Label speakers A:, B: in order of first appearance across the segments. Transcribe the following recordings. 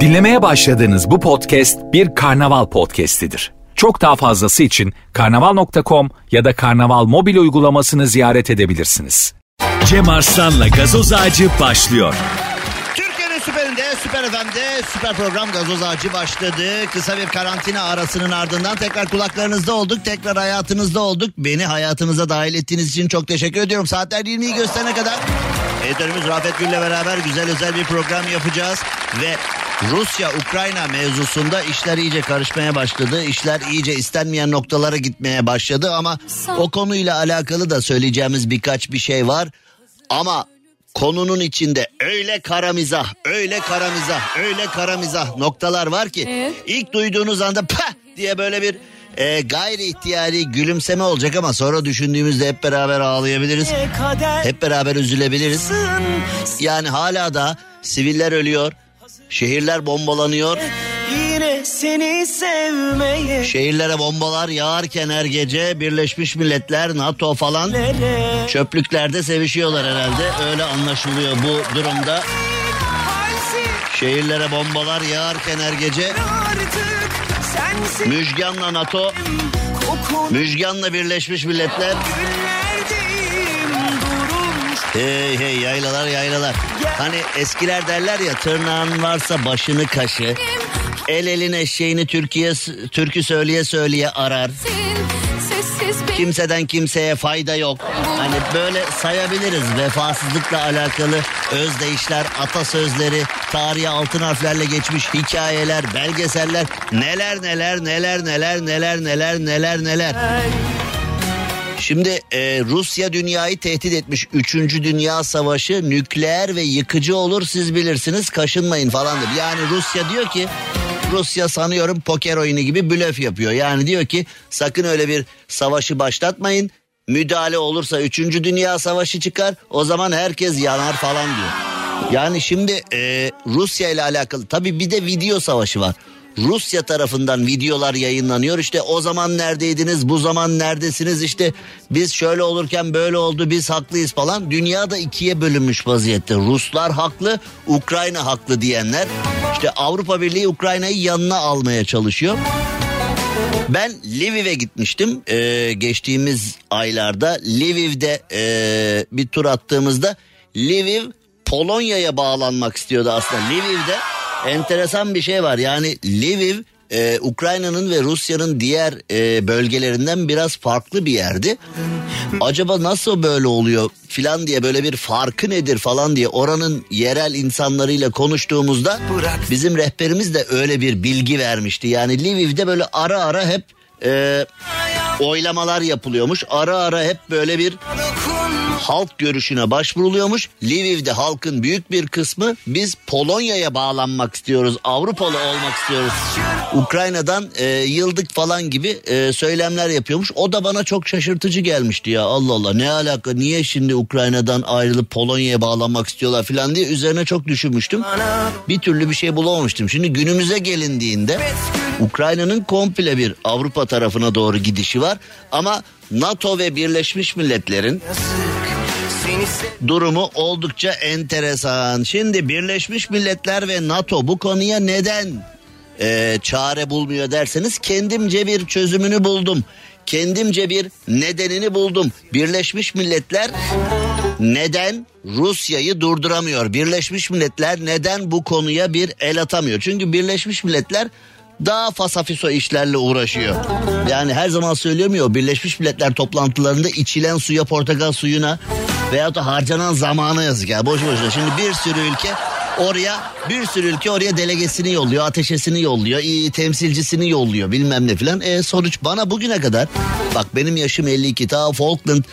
A: Dinlemeye başladığınız bu podcast bir karnaval podcastidir. Çok daha fazlası için karnaval.com ya da karnaval mobil uygulamasını ziyaret edebilirsiniz.
B: Cem Arslan'la gazoz ağacı başlıyor.
C: Türkiye'nin süperinde, süper FM'de süper program gazoz ağacı başladı. Kısa bir karantina arasının ardından tekrar kulaklarınızda olduk. Tekrar hayatınızda olduk. Beni hayatınıza dahil ettiğiniz için çok teşekkür ediyorum. Saatler 20'yi gösterene kadar editörümüz Rafet Gül'le beraber güzel özel bir program yapacağız. Ve Rusya-Ukrayna mevzusunda işler iyice karışmaya başladı. İşler iyice istenmeyen noktalara gitmeye başladı ama o konuyla alakalı da söyleyeceğimiz birkaç bir şey var. Ama konunun içinde öyle kara mizah, öyle kara mizah, öyle kara mizah noktalar var ki ilk duyduğunuz anda pah diye böyle bir e, gayri ihtiyari gülümseme olacak ama sonra düşündüğümüzde hep beraber ağlayabiliriz. Hep beraber üzülebiliriz. Yani hala da siviller ölüyor. Şehirler bombalanıyor.
D: Yine seni sevmeye
C: Şehirlere bombalar yağarken her gece Birleşmiş Milletler, NATO falan çöplüklerde sevişiyorlar herhalde. Öyle anlaşılıyor bu durumda. Şehirlere bombalar yağarken her gece Müjgan'la NATO, Müjgan'la Birleşmiş Milletler. Hey hey yaylalar yaylalar. Hani eskiler derler ya tırnağın varsa başını kaşı. El elin eşeğini Türkiye türkü söyleye söyleye arar. Kimseden kimseye fayda yok. Hani böyle sayabiliriz vefasızlıkla alakalı özdeyişler, atasözleri, tarihe altın harflerle geçmiş hikayeler, belgeseller, neler neler neler neler neler neler neler neler. Şimdi e, Rusya dünyayı tehdit etmiş. Üçüncü Dünya Savaşı nükleer ve yıkıcı olur siz bilirsiniz kaşınmayın falandır. Yani Rusya diyor ki Rusya sanıyorum poker oyunu gibi blöf yapıyor. Yani diyor ki sakın öyle bir savaşı başlatmayın. Müdahale olursa 3. Dünya Savaşı çıkar. O zaman herkes yanar falan diyor. Yani şimdi e, Rusya ile alakalı tabii bir de video savaşı var. Rusya tarafından videolar yayınlanıyor. İşte o zaman neredeydiniz, bu zaman neredesiniz? İşte biz şöyle olurken böyle oldu, biz haklıyız falan. Dünya da ikiye bölünmüş vaziyette. Ruslar haklı, Ukrayna haklı diyenler. İşte Avrupa Birliği Ukrayna'yı yanına almaya çalışıyor. Ben Lviv'e gitmiştim ee, geçtiğimiz aylarda. Lviv'de ee, bir tur attığımızda Lviv Polonya'ya bağlanmak istiyordu aslında. Lviv'de enteresan bir şey var. Yani Lviv ee, Ukrayna'nın ve Rusya'nın diğer ee, bölgelerinden biraz farklı bir yerdi. Acaba nasıl böyle oluyor filan diye böyle bir farkı nedir falan diye oranın yerel insanlarıyla konuştuğumuzda bizim rehberimiz de öyle bir bilgi vermişti. Yani Lviv'de böyle ara ara hep ee, oylamalar yapılıyormuş. Ara ara hep böyle bir halk görüşüne başvuruluyormuş. Lviv'de halkın büyük bir kısmı biz Polonya'ya bağlanmak istiyoruz. Avrupalı olmak istiyoruz. Ukrayna'dan e, yıldık falan gibi e, söylemler yapıyormuş. O da bana çok şaşırtıcı gelmişti ya. Allah Allah ne alaka niye şimdi Ukrayna'dan ayrılıp Polonya'ya bağlanmak istiyorlar falan diye üzerine çok düşünmüştüm. Bir türlü bir şey bulamamıştım. Şimdi günümüze gelindiğinde Ukrayna'nın komple bir Avrupa tarafına doğru gidişi var. Ama NATO ve Birleşmiş Milletler'in durumu oldukça enteresan. Şimdi Birleşmiş Milletler ve NATO bu konuya neden e, çare bulmuyor derseniz kendimce bir çözümünü buldum. Kendimce bir nedenini buldum. Birleşmiş Milletler neden Rusya'yı durduramıyor? Birleşmiş Milletler neden bu konuya bir el atamıyor? Çünkü Birleşmiş Milletler daha fasafiso işlerle uğraşıyor. Yani her zaman söylüyorum ya Birleşmiş Milletler toplantılarında içilen suya portakal suyuna veyahut da harcanan zamana yazık ya boş boşuna. Şimdi bir sürü ülke oraya bir sürü ülke oraya delegesini yolluyor, ateşesini yolluyor, iyi, temsilcisini yolluyor bilmem ne filan. E, sonuç bana bugüne kadar bak benim yaşım 52 ta Falkland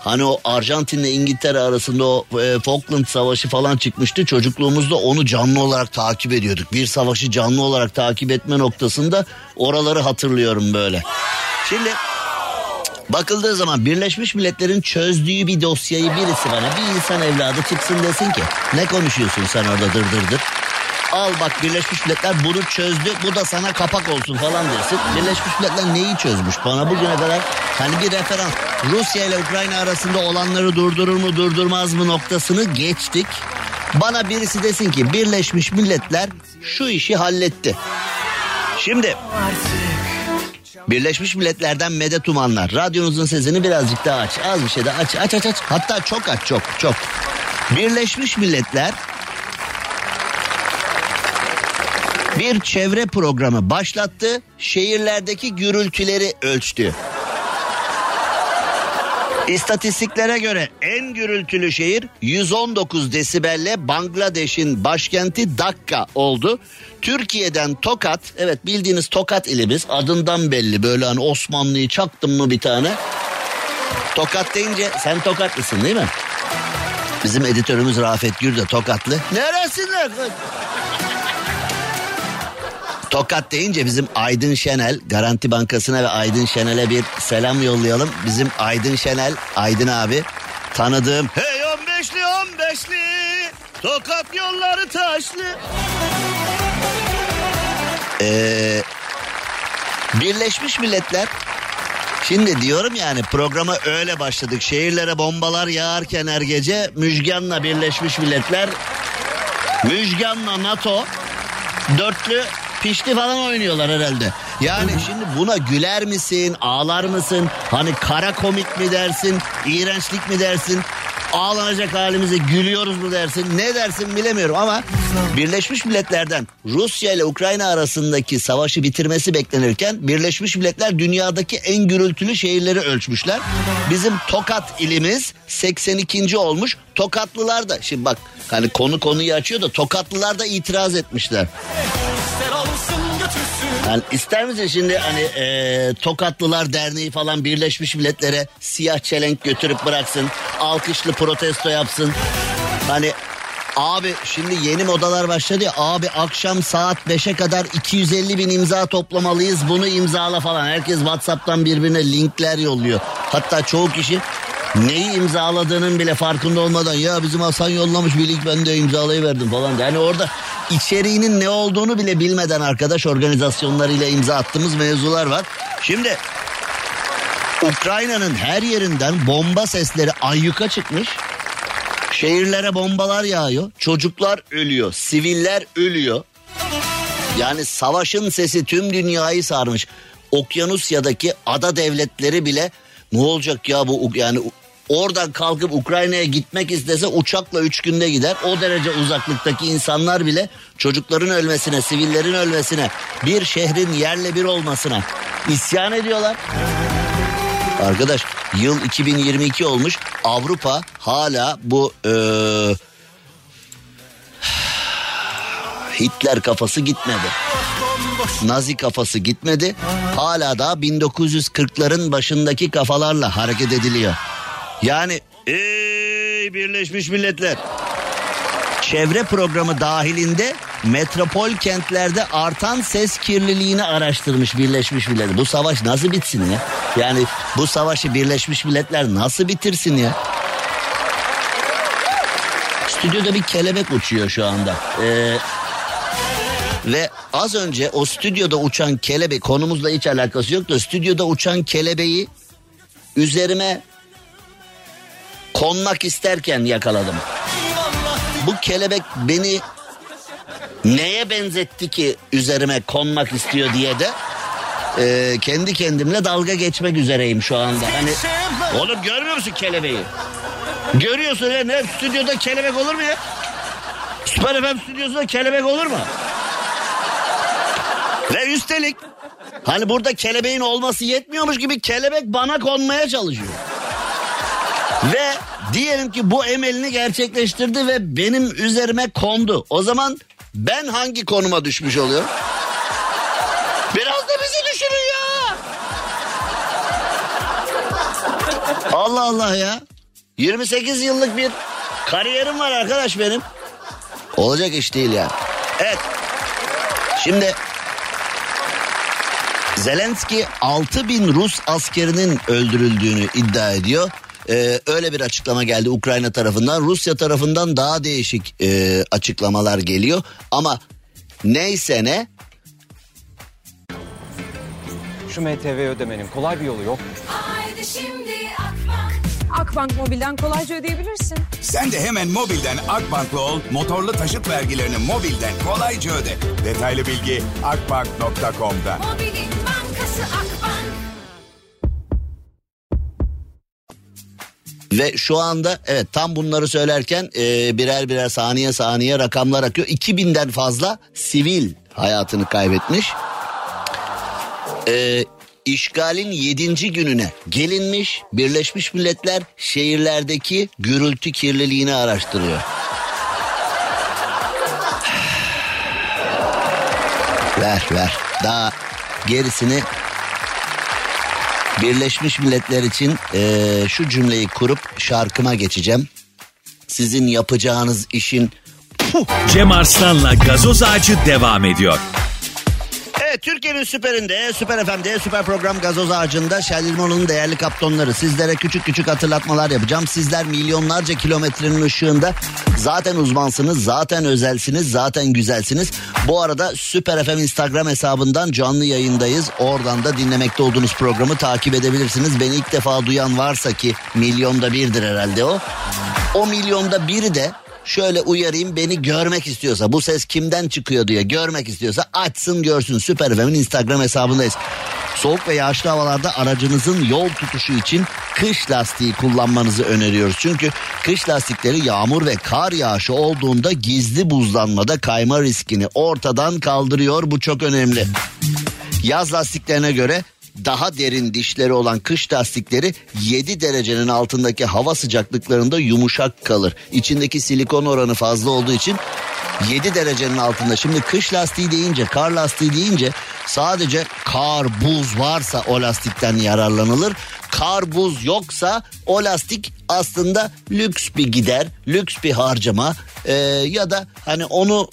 C: Hani o Arjantin'le İngiltere arasında o e, Falkland Savaşı falan çıkmıştı. Çocukluğumuzda onu canlı olarak takip ediyorduk. Bir savaşı canlı olarak takip etme noktasında oraları hatırlıyorum böyle. Şimdi bakıldığı zaman Birleşmiş Milletler'in çözdüğü bir dosyayı birisi bana bir insan evladı çıksın desin ki ne konuşuyorsun sen orada dır dır dır. Al bak Birleşmiş Milletler bunu çözdü bu da sana kapak olsun falan desin. Birleşmiş Milletler neyi çözmüş bana bugüne kadar hani bir referans. Rusya ile Ukrayna arasında olanları durdurur mu durdurmaz mı noktasını geçtik. Bana birisi desin ki Birleşmiş Milletler şu işi halletti. Şimdi Birleşmiş Milletler'den medet umanlar. Radyonuzun sesini birazcık daha aç. Az bir şey daha aç. Aç aç aç. Hatta çok aç çok çok. Birleşmiş Milletler bir çevre programı başlattı. Şehirlerdeki gürültüleri ölçtü. İstatistiklere göre en gürültülü şehir 119 desibelle Bangladeş'in başkenti Dakka oldu. Türkiye'den Tokat, evet bildiğiniz Tokat ilimiz adından belli böyle hani Osmanlı'yı çaktın mı bir tane. Tokat deyince sen Tokatlısın değil mi? Bizim editörümüz Rafet Gür de Tokatlı. Neresinden? Tokat deyince bizim Aydın Şenel Garanti Bankası'na ve Aydın Şenel'e bir selam yollayalım. Bizim Aydın Şenel, Aydın abi tanıdığım. Hey 15'li 15'li Tokat yolları taşlı. Ee, Birleşmiş Milletler Şimdi diyorum yani programa öyle başladık. Şehirlere bombalar yağarken her gece Müjgan'la Birleşmiş Milletler Müjgan'la NATO dörtlü pişti falan oynuyorlar herhalde. Yani şimdi buna güler misin, ağlar mısın? Hani kara komik mi dersin, iğrençlik mi dersin? Ağlanacak halimize gülüyoruz mu dersin? Ne dersin bilemiyorum ama Birleşmiş Milletler'den Rusya ile Ukrayna arasındaki savaşı bitirmesi beklenirken Birleşmiş Milletler dünyadaki en gürültülü şehirleri ölçmüşler. Bizim Tokat ilimiz 82. olmuş. Tokatlılar da şimdi bak hani konu konuyu açıyor da Tokatlılar da itiraz etmişler. Yani ister misin şimdi hani e, Tokatlılar Derneği falan Birleşmiş Milletler'e siyah çelenk götürüp bıraksın. Alkışlı protesto yapsın. Hani abi şimdi yeni modalar başladı ya abi akşam saat 5'e kadar 250 bin imza toplamalıyız bunu imzala falan. Herkes Whatsapp'tan birbirine linkler yolluyor. Hatta çoğu kişi neyi imzaladığının bile farkında olmadan ya bizim Hasan yollamış bir link ben de imzalayıverdim falan. Yani orada içeriğinin ne olduğunu bile bilmeden arkadaş organizasyonlarıyla imza attığımız mevzular var. Şimdi Ukrayna'nın her yerinden bomba sesleri ayyuka çıkmış. Şehirlere bombalar yağıyor. Çocuklar ölüyor. Siviller ölüyor. Yani savaşın sesi tüm dünyayı sarmış. Okyanusya'daki ada devletleri bile ne olacak ya bu yani oradan kalkıp Ukrayna'ya gitmek istese uçakla üç günde gider. O derece uzaklıktaki insanlar bile çocukların ölmesine, sivillerin ölmesine, bir şehrin yerle bir olmasına isyan ediyorlar. Arkadaş yıl 2022 olmuş Avrupa hala bu ee, Hitler kafası gitmedi. Nazi kafası gitmedi. Hala da 1940'ların başındaki kafalarla hareket ediliyor. Yani ey Birleşmiş Milletler çevre programı dahilinde metropol kentlerde artan ses kirliliğini araştırmış Birleşmiş Milletler. Bu savaş nasıl bitsin ya? Yani bu savaşı Birleşmiş Milletler nasıl bitirsin ya? Stüdyoda bir kelebek uçuyor şu anda. Ee, ve az önce o stüdyoda uçan kelebek konumuzla hiç alakası yok da stüdyoda uçan kelebeği üzerime konmak isterken yakaladım. Bu kelebek beni neye benzetti ki üzerime konmak istiyor diye de e, kendi kendimle dalga geçmek üzereyim şu anda. Hani oğlum görmüyor musun kelebeği? Görüyorsun ya ne stüdyoda kelebek olur mu ya? Süper FM stüdyosunda kelebek olur mu? Ve üstelik hani burada kelebeğin olması yetmiyormuş gibi kelebek bana konmaya çalışıyor. Ve diyelim ki bu emelini gerçekleştirdi ve benim üzerime kondu. O zaman ben hangi konuma düşmüş oluyorum? Biraz da bizi düşünün ya. Allah Allah ya. 28 yıllık bir kariyerim var arkadaş benim. Olacak iş değil yani. Evet. Şimdi Zelenski 6 bin Rus askerinin öldürüldüğünü iddia ediyor. Ee, öyle bir açıklama geldi Ukrayna tarafından. Rusya tarafından daha değişik e, açıklamalar geliyor. Ama neyse ne
E: Şu MTV ödemenin kolay bir yolu yok.
F: Haydi şimdi Akbank
E: Akbank Mobil'den kolayca ödeyebilirsin.
G: Sen de hemen mobilden Akbank'la ol, motorlu taşıt vergilerini mobilden kolayca öde. Detaylı bilgi akbank.com'da.
F: Mobilin bankası Akbank.
C: Ve şu anda evet tam bunları söylerken e, birer birer saniye saniye rakamlar akıyor. 2000'den fazla sivil hayatını kaybetmiş. E, işgalin 7. gününe gelinmiş Birleşmiş Milletler şehirlerdeki gürültü kirliliğini araştırıyor. ver ver daha gerisini Birleşmiş Milletler için eee, şu cümleyi kurup şarkıma geçeceğim. Sizin yapacağınız işin
B: Cem Arslan'la gazoz ağacı devam ediyor.
C: Türkiye'nin süperinde, süper FM'de, süper program gazoz ağacında Limon'un değerli kaptonları. Sizlere küçük küçük hatırlatmalar yapacağım. Sizler milyonlarca kilometrenin ışığında zaten uzmansınız, zaten özelsiniz, zaten güzelsiniz. Bu arada Süper FM Instagram hesabından canlı yayındayız. Oradan da dinlemekte olduğunuz programı takip edebilirsiniz. Beni ilk defa duyan varsa ki milyonda birdir herhalde o. O milyonda biri de şöyle uyarayım beni görmek istiyorsa bu ses kimden çıkıyor diye görmek istiyorsa açsın görsün Süper FM'in Instagram hesabındayız. Soğuk ve yağışlı havalarda aracınızın yol tutuşu için kış lastiği kullanmanızı öneriyoruz. Çünkü kış lastikleri yağmur ve kar yağışı olduğunda gizli buzlanmada kayma riskini ortadan kaldırıyor. Bu çok önemli. Yaz lastiklerine göre daha derin dişleri olan kış lastikleri 7 derecenin altındaki hava sıcaklıklarında yumuşak kalır. İçindeki silikon oranı fazla olduğu için 7 derecenin altında. Şimdi kış lastiği deyince, kar lastiği deyince sadece kar, buz varsa o lastikten yararlanılır. Kar, buz yoksa o lastik aslında lüks bir gider, lüks bir harcama Ee, ya da hani onu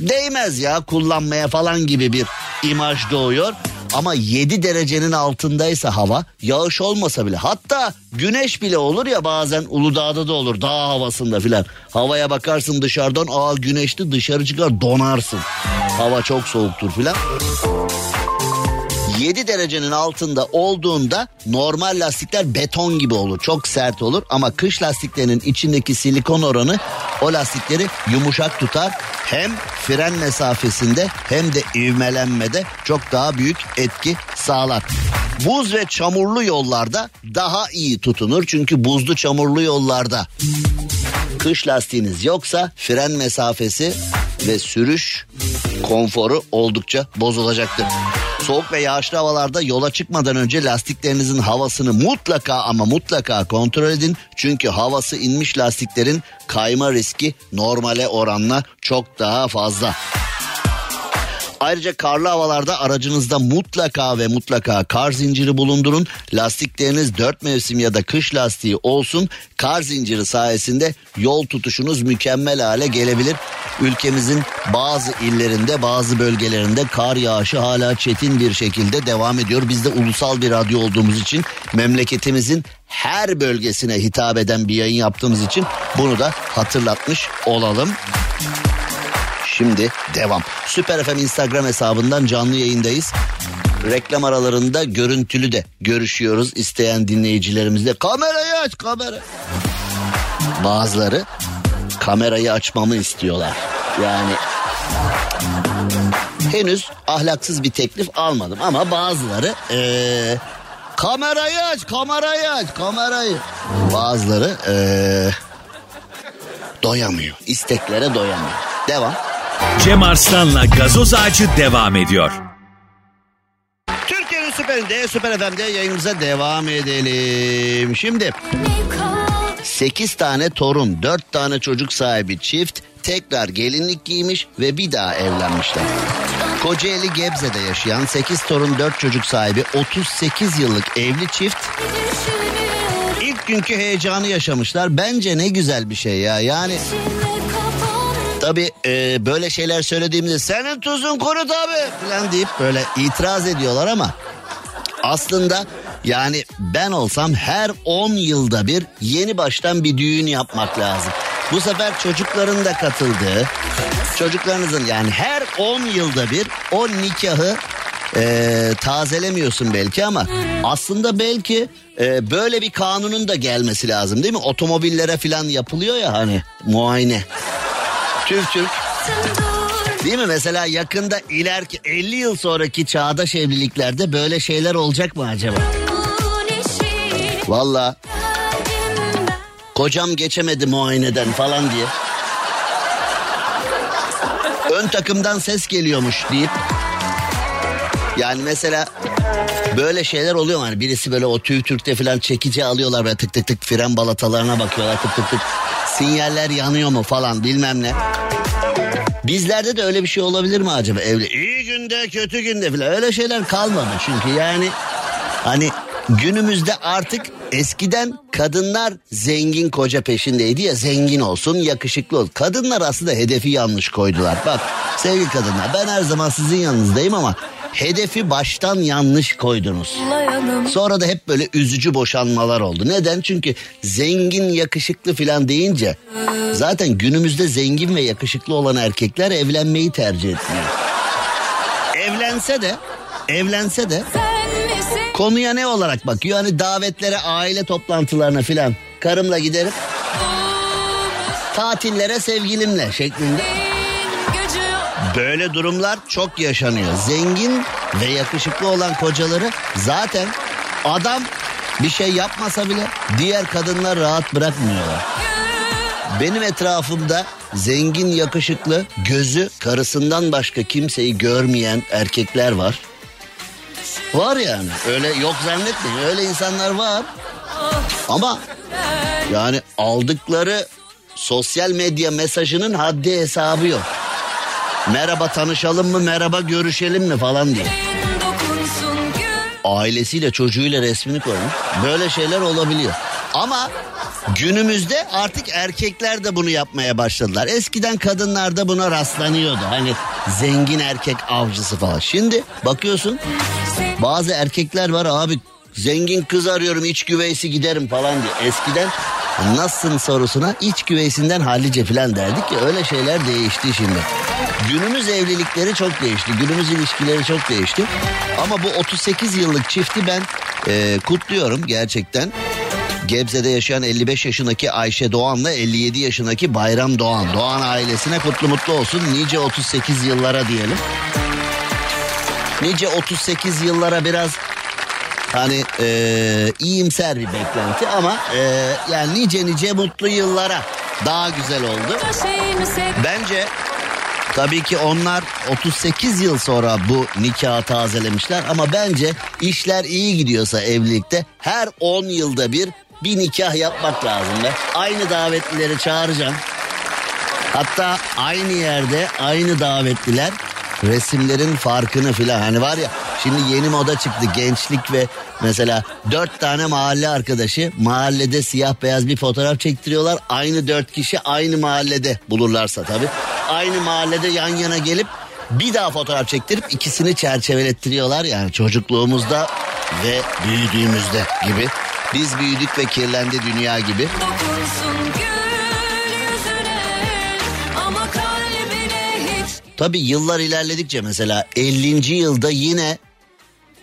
C: değmez ya kullanmaya falan gibi bir imaj doğuyor. Ama 7 derecenin altındaysa hava yağış olmasa bile hatta güneş bile olur ya bazen Uludağ'da da olur dağ havasında filan. Havaya bakarsın dışarıdan aa güneşli dışarı çıkar donarsın. Hava çok soğuktur filan. 7 derecenin altında olduğunda normal lastikler beton gibi olur. Çok sert olur ama kış lastiklerinin içindeki silikon oranı o lastikleri yumuşak tutar. Hem fren mesafesinde hem de ivmelenmede çok daha büyük etki sağlar. Buz ve çamurlu yollarda daha iyi tutunur. Çünkü buzlu çamurlu yollarda kış lastiğiniz yoksa fren mesafesi ve sürüş konforu oldukça bozulacaktır. Soğuk ve yağışlı havalarda yola çıkmadan önce lastiklerinizin havasını mutlaka ama mutlaka kontrol edin. Çünkü havası inmiş lastiklerin kayma riski normale oranla çok daha fazla. Ayrıca karlı havalarda aracınızda mutlaka ve mutlaka kar zinciri bulundurun. Lastikleriniz dört mevsim ya da kış lastiği olsun. Kar zinciri sayesinde yol tutuşunuz mükemmel hale gelebilir. Ülkemizin bazı illerinde bazı bölgelerinde kar yağışı hala çetin bir şekilde devam ediyor. Biz de ulusal bir radyo olduğumuz için memleketimizin her bölgesine hitap eden bir yayın yaptığımız için bunu da hatırlatmış olalım. Şimdi devam. Süper FM Instagram hesabından canlı yayındayız. Reklam aralarında görüntülü de görüşüyoruz isteyen dinleyicilerimizle. Kamerayı aç kamera. Bazıları kamerayı açmamı istiyorlar. Yani henüz ahlaksız bir teklif almadım ama bazıları eee, kamerayı aç kamerayı aç kamerayı. Bazıları eee, doyamıyor. İsteklere doyamıyor. Devam.
B: Cem Arslan'la gazoz ağacı devam ediyor.
C: Türkiye'nin süperinde, süper FM'de yayınımıza devam edelim. Şimdi 8 tane torun, 4 tane çocuk sahibi çift tekrar gelinlik giymiş ve bir daha evlenmişler. Kocaeli Gebze'de yaşayan 8 torun 4 çocuk sahibi 38 yıllık evli çift ilk günkü heyecanı yaşamışlar. Bence ne güzel bir şey ya. Yani Tabi böyle şeyler söylediğimizde senin tuzun kuru tabi falan deyip böyle itiraz ediyorlar ama aslında yani ben olsam her 10 yılda bir yeni baştan bir düğün yapmak lazım. Bu sefer çocukların da katıldığı çocuklarınızın yani her 10 yılda bir o nikahı e, tazelemiyorsun belki ama aslında belki e, böyle bir kanunun da gelmesi lazım değil mi? Otomobillere falan yapılıyor ya hani muayene. Türk Türk Değil mi? Mesela yakında ileriki 50 yıl sonraki çağdaş evliliklerde böyle şeyler olacak mı acaba? Valla kocam geçemedi muayeneden falan diye. Ön takımdan ses geliyormuş deyip. Yani mesela böyle şeyler oluyor mu? Hani birisi böyle o tüy Türk'te falan çekici alıyorlar ve tık tık tık fren balatalarına bakıyorlar tık tık tık. Sinyaller yanıyor mu falan bilmem ne. Bizlerde de öyle bir şey olabilir mi acaba evli? İyi günde kötü günde falan öyle şeyler kalmadı çünkü yani hani günümüzde artık eskiden kadınlar zengin koca peşindeydi ya zengin olsun yakışıklı olsun. Kadınlar aslında hedefi yanlış koydular. Bak sevgili kadınlar ben her zaman sizin yanınızdayım ama hedefi baştan yanlış koydunuz. Sonra da hep böyle üzücü boşanmalar oldu. Neden? Çünkü zengin yakışıklı falan deyince zaten günümüzde zengin ve yakışıklı olan erkekler evlenmeyi tercih etmiyor. Evlense de evlense de konuya ne olarak bakıyor? Hani davetlere, aile toplantılarına filan karımla giderim. Tatillere sevgilimle şeklinde. Böyle durumlar çok yaşanıyor. Zengin ve yakışıklı olan kocaları zaten adam bir şey yapmasa bile diğer kadınlar rahat bırakmıyorlar. Benim etrafımda zengin yakışıklı gözü karısından başka kimseyi görmeyen erkekler var. Var yani öyle yok zannetmeyin öyle insanlar var. Ama yani aldıkları sosyal medya mesajının haddi hesabı yok. Merhaba tanışalım mı merhaba görüşelim mi falan diye. Ailesiyle çocuğuyla resmini koymuş. Böyle şeyler olabiliyor. Ama günümüzde artık erkekler de bunu yapmaya başladılar. Eskiden kadınlar da buna rastlanıyordu. Hani zengin erkek avcısı falan. Şimdi bakıyorsun bazı erkekler var abi zengin kız arıyorum iç güveysi giderim falan diye. Eskiden nasılsın sorusuna iç güveysinden hallice falan derdik ya öyle şeyler değişti şimdi. Günümüz evlilikleri çok değişti. Günümüz ilişkileri çok değişti. Ama bu 38 yıllık çifti ben e, kutluyorum gerçekten. Gebze'de yaşayan 55 yaşındaki Ayşe Doğan'la 57 yaşındaki Bayram Doğan. Doğan ailesine kutlu mutlu olsun. Nice 38 yıllara diyelim. Nice 38 yıllara biraz hani e, iyimser bir beklenti ama e, yani nice nice mutlu yıllara daha güzel oldu. Bence tabii ki onlar 38 yıl sonra bu nikahı tazelemişler ama bence işler iyi gidiyorsa evlilikte her 10 yılda bir bir nikah yapmak lazım be. Aynı davetlileri çağıracağım. Hatta aynı yerde aynı davetliler resimlerin farkını filan hani var ya şimdi yeni moda çıktı gençlik ve mesela dört tane mahalle arkadaşı mahallede siyah beyaz bir fotoğraf çektiriyorlar aynı dört kişi aynı mahallede bulurlarsa tabi aynı mahallede yan yana gelip bir daha fotoğraf çektirip ikisini çerçevelettiriyorlar yani çocukluğumuzda ve büyüdüğümüzde gibi biz büyüdük ve kirlendi dünya gibi. Tabi yıllar ilerledikçe mesela 50. yılda yine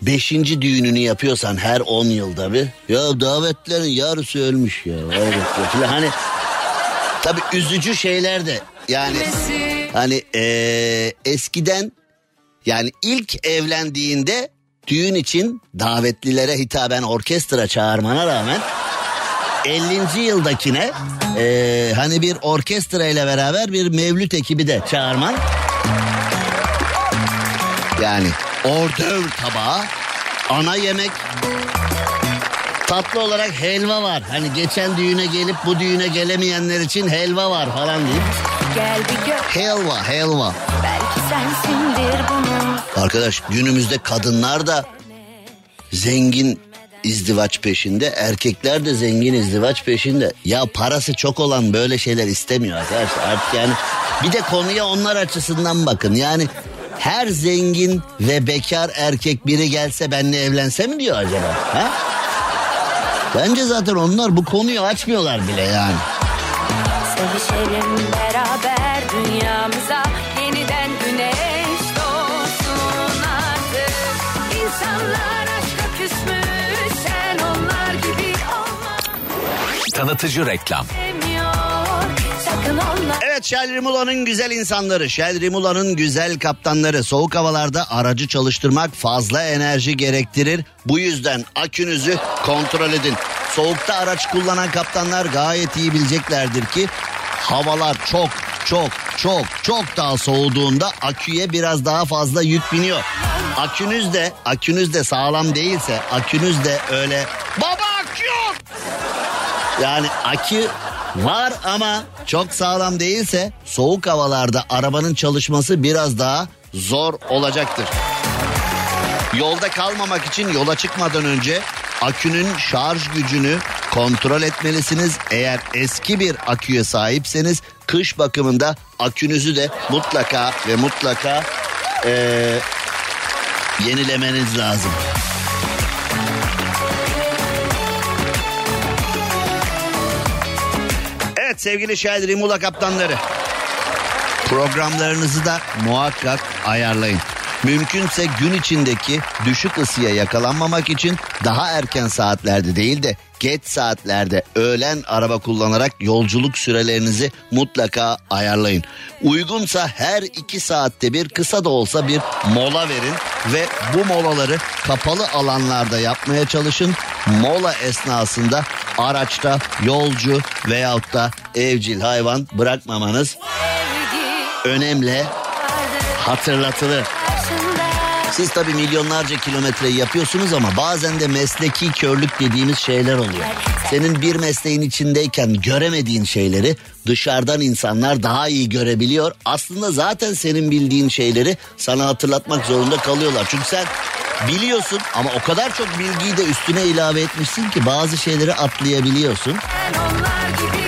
C: 5. düğününü yapıyorsan her 10 yılda bir ya davetlerin yarısı ölmüş ya. Falan. Hani tabi üzücü şeyler de yani hani ee, eskiden yani ilk evlendiğinde düğün için davetlilere hitaben orkestra çağırmana rağmen 50. yıldakine ee, hani bir orkestra ile beraber bir mevlüt ekibi de çağırman yani ordöv tabağı, ana yemek, tatlı olarak helva var. Hani geçen düğüne gelip bu düğüne gelemeyenler için helva var falan diyeyim.
F: Gel bir gör
C: Helva, helva.
F: belki sensindir bunu.
C: Arkadaş günümüzde kadınlar da zengin izdivaç peşinde, erkekler de zengin izdivaç peşinde. Ya parası çok olan böyle şeyler istemiyor arkadaşlar. Artık yani bir de konuya onlar açısından bakın. Yani her zengin ve bekar erkek biri gelse benle evlense mi diyor acaba? Ha? Bence zaten onlar bu konuyu açmıyorlar bile yani.
F: Sevişelim beraber dünyamıza yeniden güneş doğsun artık.
A: İnsanlar aşka
F: küsmüş sen onlar gibi olma. Tanıtıcı reklam.
C: Sevmiş Evet Shell Rimula'nın güzel insanları, Shell Rimula'nın güzel kaptanları. Soğuk havalarda aracı çalıştırmak fazla enerji gerektirir. Bu yüzden akünüzü kontrol edin. Soğukta araç kullanan kaptanlar gayet iyi bileceklerdir ki havalar çok çok çok çok daha soğuduğunda aküye biraz daha fazla yük biniyor. Akünüz de akünüz de sağlam değilse akünüz de öyle baba akü yok yani akü var ama çok sağlam değilse soğuk havalarda arabanın çalışması biraz daha zor olacaktır. Yolda kalmamak için yola çıkmadan önce akünün şarj gücünü kontrol etmelisiniz. Eğer eski bir aküye sahipseniz kış bakımında akünüzü de mutlaka ve mutlaka eee, yenilemeniz lazım. Evet sevgili Şahit Rimula kaptanları. Programlarınızı da muhakkak ayarlayın. Mümkünse gün içindeki düşük ısıya yakalanmamak için daha erken saatlerde değil de geç saatlerde öğlen araba kullanarak yolculuk sürelerinizi mutlaka ayarlayın. Uygunsa her iki saatte bir kısa da olsa bir mola verin ve bu molaları kapalı alanlarda yapmaya çalışın. Mola esnasında araçta yolcu veyahut da evcil hayvan bırakmamanız önemli hatırlatılır. Siz tabii milyonlarca kilometre yapıyorsunuz ama bazen de mesleki körlük dediğimiz şeyler oluyor. Senin bir mesleğin içindeyken göremediğin şeyleri dışarıdan insanlar daha iyi görebiliyor. Aslında zaten senin bildiğin şeyleri sana hatırlatmak zorunda kalıyorlar. Çünkü sen biliyorsun ama o kadar çok bilgiyi de üstüne ilave etmişsin ki bazı şeyleri atlayabiliyorsun.
F: Ben onlar gibi.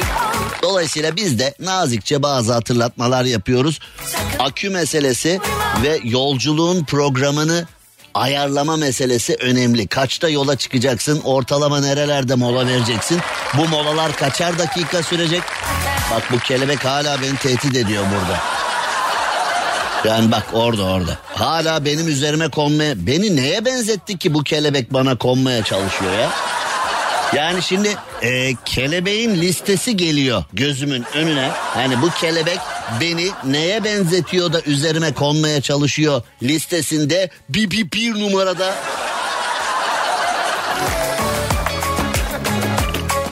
C: Dolayısıyla biz de nazikçe bazı hatırlatmalar yapıyoruz. Akü meselesi ve yolculuğun programını ayarlama meselesi önemli. Kaçta yola çıkacaksın? Ortalama nerelerde mola vereceksin? Bu molalar kaçar dakika sürecek? Bak bu kelebek hala beni tehdit ediyor burada. Yani bak orada orada. Hala benim üzerime konmaya... Beni neye benzetti ki bu kelebek bana konmaya çalışıyor ya? Yani şimdi e, kelebeğin listesi geliyor gözümün önüne. Hani bu kelebek beni neye benzetiyor da üzerime konmaya çalışıyor listesinde bir, bir, bir numarada.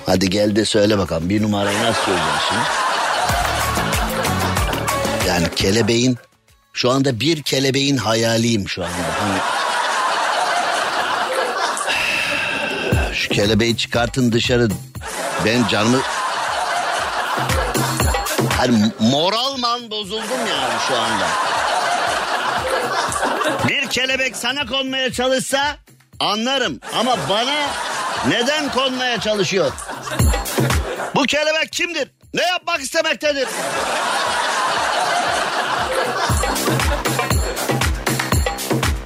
C: Hadi gel de söyle bakalım bir numarayı nasıl söyleyeceksin? Yani kelebeğin şu anda bir kelebeğin hayaliyim şu anda. Hani kelebeği çıkartın dışarı. Ben canımı... Hani moralman bozuldum yani şu anda. Bir kelebek sana konmaya çalışsa anlarım. Ama bana neden konmaya çalışıyor? Bu kelebek kimdir? Ne yapmak istemektedir?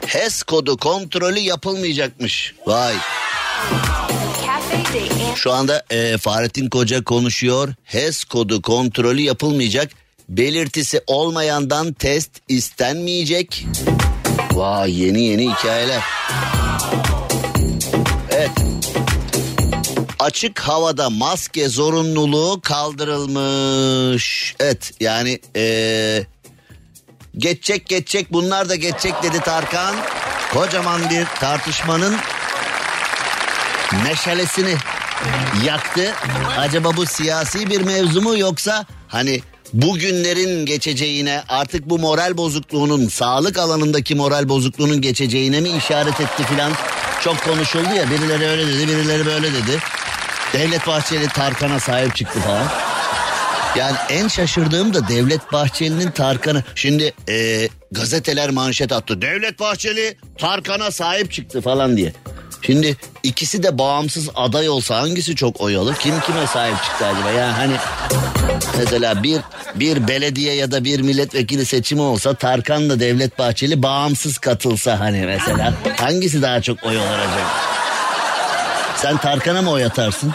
C: HES kodu kontrolü yapılmayacakmış. Vay. Şu anda e, Fahrettin Koca konuşuyor. HES kodu kontrolü yapılmayacak. Belirtisi olmayandan test istenmeyecek. Vay yeni yeni hikayeler. Evet. Açık havada maske zorunluluğu kaldırılmış. Evet yani e, geçecek geçecek bunlar da geçecek dedi Tarkan. Kocaman bir tartışmanın meşalesini yaktı. Acaba bu siyasi bir mevzu mu yoksa hani bugünlerin geçeceğine artık bu moral bozukluğunun sağlık alanındaki moral bozukluğunun geçeceğine mi işaret etti filan çok konuşuldu ya birileri öyle dedi birileri böyle dedi. Devlet Bahçeli Tarkan'a sahip çıktı falan. Yani en şaşırdığım da Devlet Bahçeli'nin Tarkan'ı. Şimdi e, gazeteler manşet attı. Devlet Bahçeli Tarkan'a sahip çıktı falan diye. Şimdi ikisi de bağımsız aday olsa hangisi çok oy alır? Kim kime sahip çıktı acaba? Yani hani mesela bir bir belediye ya da bir milletvekili seçimi olsa Tarkan'la Devlet Bahçeli bağımsız katılsa hani mesela hangisi daha çok oy alır acaba? Sen Tarkan'a mı oy atarsın?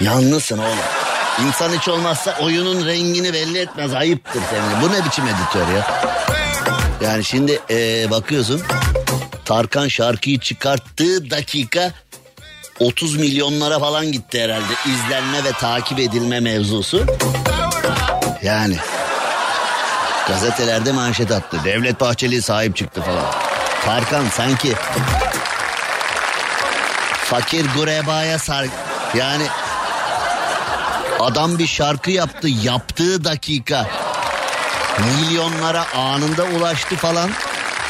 C: Yalnızsın oğlum. İnsan hiç olmazsa oyunun rengini belli etmez. Ayıptır senin. Bu ne biçim editör ya? Yani şimdi eee, bakıyorsun Tarkan şarkıyı çıkarttığı dakika 30 milyonlara falan gitti herhalde izlenme ve takip edilme mevzusu. Yani gazetelerde manşet attı. Devlet Bahçeli sahip çıktı falan. Tarkan sanki fakir gurebaya sar yani adam bir şarkı yaptı yaptığı dakika milyonlara anında ulaştı falan.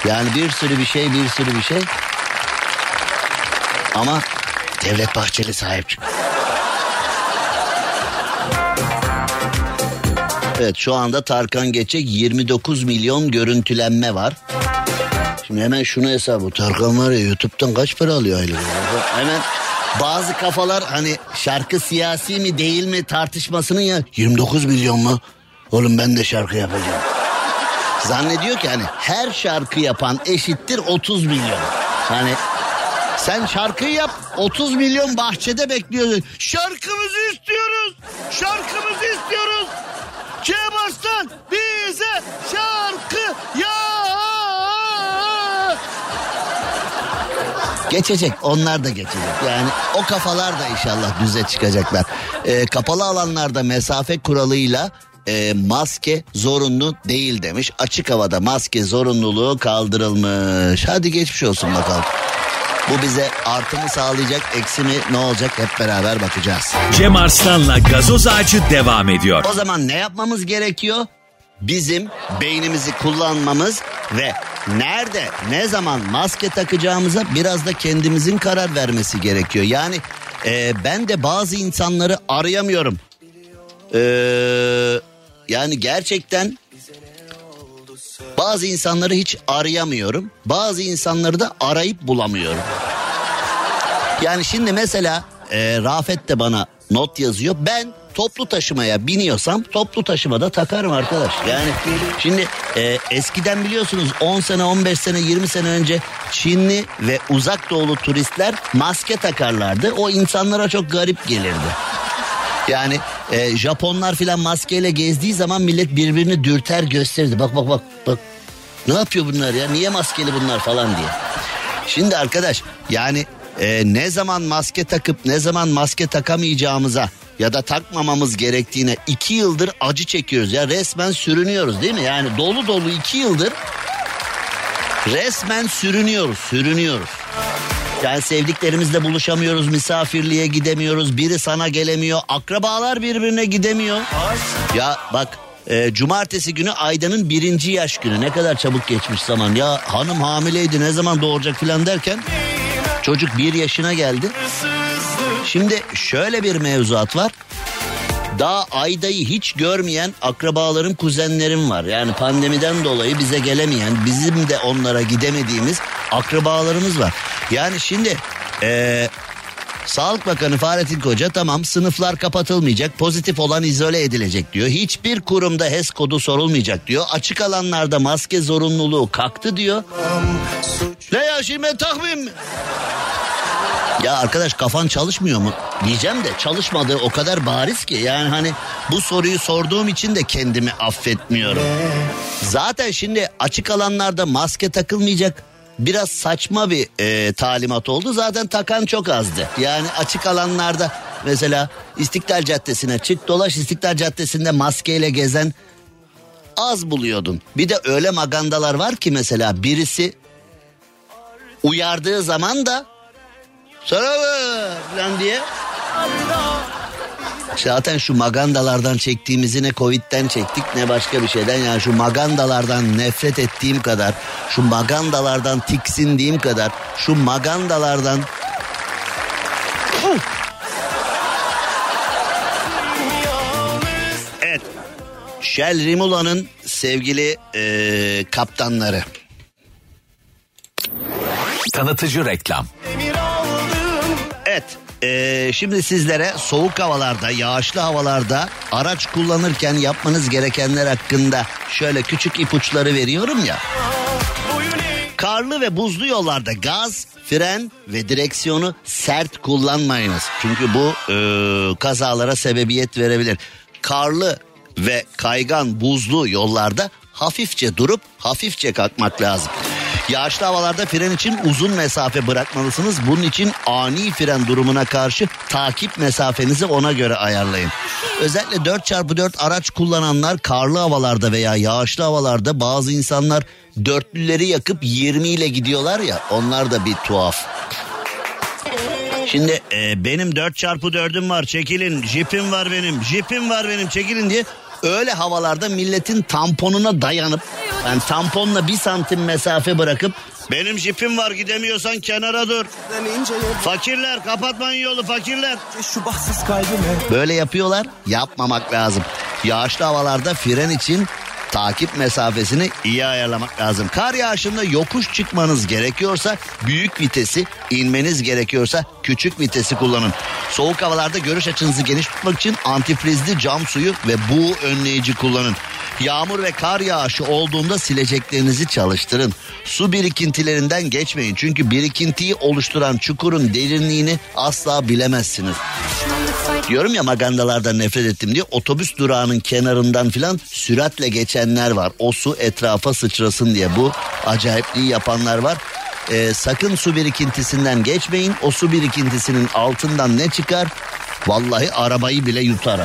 C: Yani bir sürü bir şey bir sürü bir şey. Ama Devlet Bahçeli sahip çıktı. Evet şu anda Tarkan Geçek 29 milyon görüntülenme var. Şimdi hemen şunu hesabı. Tarkan var ya YouTube'dan kaç para alıyor aylık? Hemen bazı kafalar hani şarkı siyasi mi değil mi tartışmasının ya 29 milyon mu? Oğlum ben de şarkı yapacağım. Zannediyor ki hani her şarkı yapan eşittir 30 milyon. Hani sen şarkıyı yap 30 milyon bahçede bekliyorsun. Şarkımızı istiyoruz. Şarkımızı istiyoruz. Cem Arslan bize şarkı ya. Geçecek onlar da geçecek yani o kafalar da inşallah düze çıkacaklar. Ee, kapalı alanlarda mesafe kuralıyla e, maske zorunlu değil demiş. Açık havada maske zorunluluğu kaldırılmış. Hadi geçmiş olsun bakalım. Bu bize artı mı sağlayacak eksi mi ne olacak hep beraber bakacağız.
B: Cem Arslan'la gazoz ağacı devam ediyor.
C: O zaman ne yapmamız gerekiyor? Bizim beynimizi kullanmamız ve nerede ne zaman maske takacağımıza biraz da kendimizin karar vermesi gerekiyor. Yani e, ben de bazı insanları arayamıyorum. Ee, yani gerçekten bazı insanları hiç arayamıyorum. Bazı insanları da arayıp bulamıyorum. Yani şimdi mesela e, Rafet de bana not yazıyor. Ben toplu taşımaya biniyorsam toplu taşımada takarım arkadaş. Yani şimdi e, eskiden biliyorsunuz 10 sene 15 sene 20 sene önce Çinli ve uzak doğulu turistler maske takarlardı. O insanlara çok garip gelirdi. Yani e, Japonlar filan maskeyle gezdiği zaman millet birbirini dürter gösterirdi. Bak bak bak bak. Ne yapıyor bunlar ya? Niye maskeli bunlar falan diye. Şimdi arkadaş yani e, ne zaman maske takıp ne zaman maske takamayacağımıza ya da takmamamız gerektiğine iki yıldır acı çekiyoruz ya resmen sürünüyoruz değil mi? Yani dolu dolu iki yıldır resmen sürünüyoruz sürünüyoruz. Yani sevdiklerimizle buluşamıyoruz, misafirliğe gidemiyoruz, biri sana gelemiyor, akrabalar birbirine gidemiyor. Ya bak e, cumartesi günü Aydan'ın birinci yaş günü ne kadar çabuk geçmiş zaman ya hanım hamileydi ne zaman doğuracak filan derken çocuk bir yaşına geldi. Şimdi şöyle bir mevzuat var. Daha Ayda'yı hiç görmeyen akrabalarım, kuzenlerim var. Yani pandemiden dolayı bize gelemeyen, bizim de onlara gidemediğimiz akrabalarımız var. Yani şimdi eee Sağlık Bakanı Fahrettin Koca tamam sınıflar kapatılmayacak pozitif olan izole edilecek diyor. Hiçbir kurumda HES kodu sorulmayacak diyor. Açık alanlarda maske zorunluluğu kalktı diyor. Ne ya şimdi ben takmayayım mı? Ya arkadaş kafan çalışmıyor mu? Diyeceğim de çalışmadığı o kadar bariz ki yani hani bu soruyu sorduğum için de kendimi affetmiyorum. Zaten şimdi açık alanlarda maske takılmayacak biraz saçma bir e, talimat oldu. Zaten takan çok azdı. Yani açık alanlarda mesela İstiklal Caddesi'ne çık dolaş İstiklal Caddesi'nde maskeyle gezen az buluyordun. Bir de öyle magandalar var ki mesela birisi uyardığı zaman da sana falan diye. Zaten şu magandalardan çektiğimizi ne Covid'den çektik ne başka bir şeyden. Yani şu magandalardan nefret ettiğim kadar, şu magandalardan tiksindiğim kadar, şu magandalardan... Evet. Shell Rimula'nın sevgili eee, kaptanları.
A: Tanıtıcı reklam.
C: Evet. Eee, şimdi sizlere soğuk havalarda, yağışlı havalarda araç kullanırken yapmanız gerekenler hakkında şöyle küçük ipuçları veriyorum ya. Karlı ve buzlu yollarda gaz, fren ve direksiyonu sert kullanmayınız. Çünkü bu eee, kazalara sebebiyet verebilir. Karlı ve kaygan buzlu yollarda hafifçe durup hafifçe kalkmak lazım. Yağışlı havalarda fren için uzun mesafe bırakmalısınız. Bunun için ani fren durumuna karşı takip mesafenizi ona göre ayarlayın. Özellikle 4x4 araç kullananlar karlı havalarda veya yağışlı havalarda bazı insanlar dörtlüleri yakıp 20 ile gidiyorlar ya onlar da bir tuhaf. Şimdi e, benim 4 çarpı 4'üm var çekilin jipim var benim jipim var benim çekilin diye öyle havalarda milletin tamponuna dayanıp yani tamponla bir santim mesafe bırakıp benim jipim var gidemiyorsan kenara dur. Fakirler kapatmayın yolu fakirler.
D: Şu bahtsız kalbime
C: Böyle yapıyorlar yapmamak lazım. Yağışlı havalarda fren için takip mesafesini iyi ayarlamak lazım. Kar yağışında yokuş çıkmanız gerekiyorsa büyük vitesi, inmeniz gerekiyorsa küçük vitesi kullanın. Soğuk havalarda görüş açınızı geniş tutmak için antifrizli cam suyu ve buğu önleyici kullanın. Yağmur ve kar yağışı olduğunda sileceklerinizi çalıştırın. Su birikintilerinden geçmeyin çünkü birikintiyi oluşturan çukurun derinliğini asla bilemezsiniz. Diyorum ya magandalardan nefret ettim diye otobüs durağının kenarından filan süratle geçenler var. O su etrafa sıçrasın diye bu acayipliği yapanlar var. Ee, sakın su birikintisinden geçmeyin. O su birikintisinin altından ne çıkar? Vallahi arabayı bile yutar.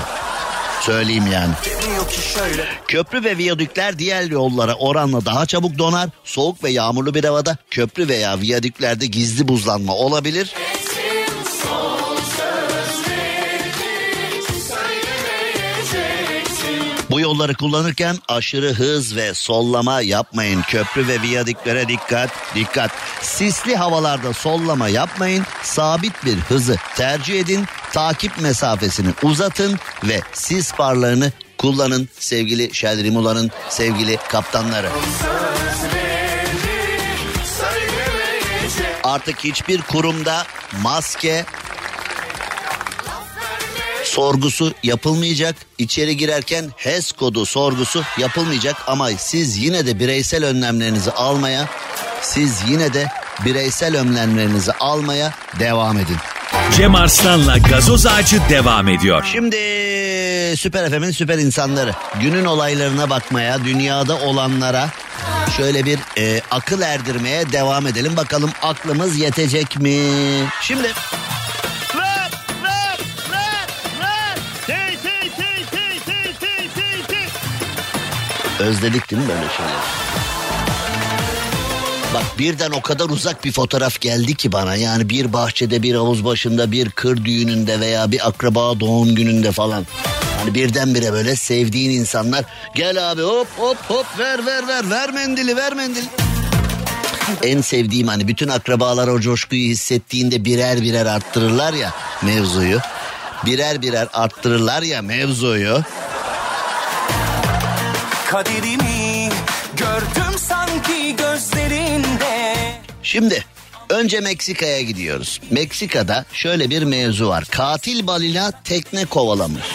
C: Söyleyeyim yani. Köprü ve viyadükler diğer yollara oranla daha çabuk donar. Soğuk ve yağmurlu bir havada köprü veya viyadüklerde gizli buzlanma olabilir. Bu yolları kullanırken aşırı hız ve sollama yapmayın. Köprü ve viyadüklere dikkat, dikkat. Sisli havalarda sollama yapmayın. Sabit bir hızı tercih edin. Takip mesafesini uzatın ve sis farlarını kullanın sevgili Şelrimula'nın sevgili kaptanları. Artık hiçbir kurumda maske sorgusu yapılmayacak. İçeri girerken HES kodu sorgusu yapılmayacak ama siz yine de bireysel önlemlerinizi almaya, siz yine de bireysel önlemlerinizi almaya devam edin.
B: Cem Arslan'la gazoz ağacı devam ediyor.
C: Şimdi Süper FM'in süper insanları günün olaylarına bakmaya, dünyada olanlara şöyle bir e, akıl erdirmeye devam edelim. Bakalım aklımız yetecek mi? Şimdi Özledik değil mi böyle şeyler? Bak birden o kadar uzak bir fotoğraf geldi ki bana. Yani bir bahçede, bir havuz başında, bir kır düğününde veya bir akraba doğum gününde falan. Hani birdenbire böyle sevdiğin insanlar gel abi hop hop hop ver ver ver ver mendili ver mendili. En sevdiğim hani bütün akrabalar o coşkuyu hissettiğinde birer birer arttırırlar ya mevzuyu. Birer birer arttırırlar ya mevzuyu.
D: Kaderimi gördüm sanki gözlerinde
C: Şimdi önce Meksika'ya gidiyoruz. Meksika'da şöyle bir mevzu var. Katil balina tekne kovalamış.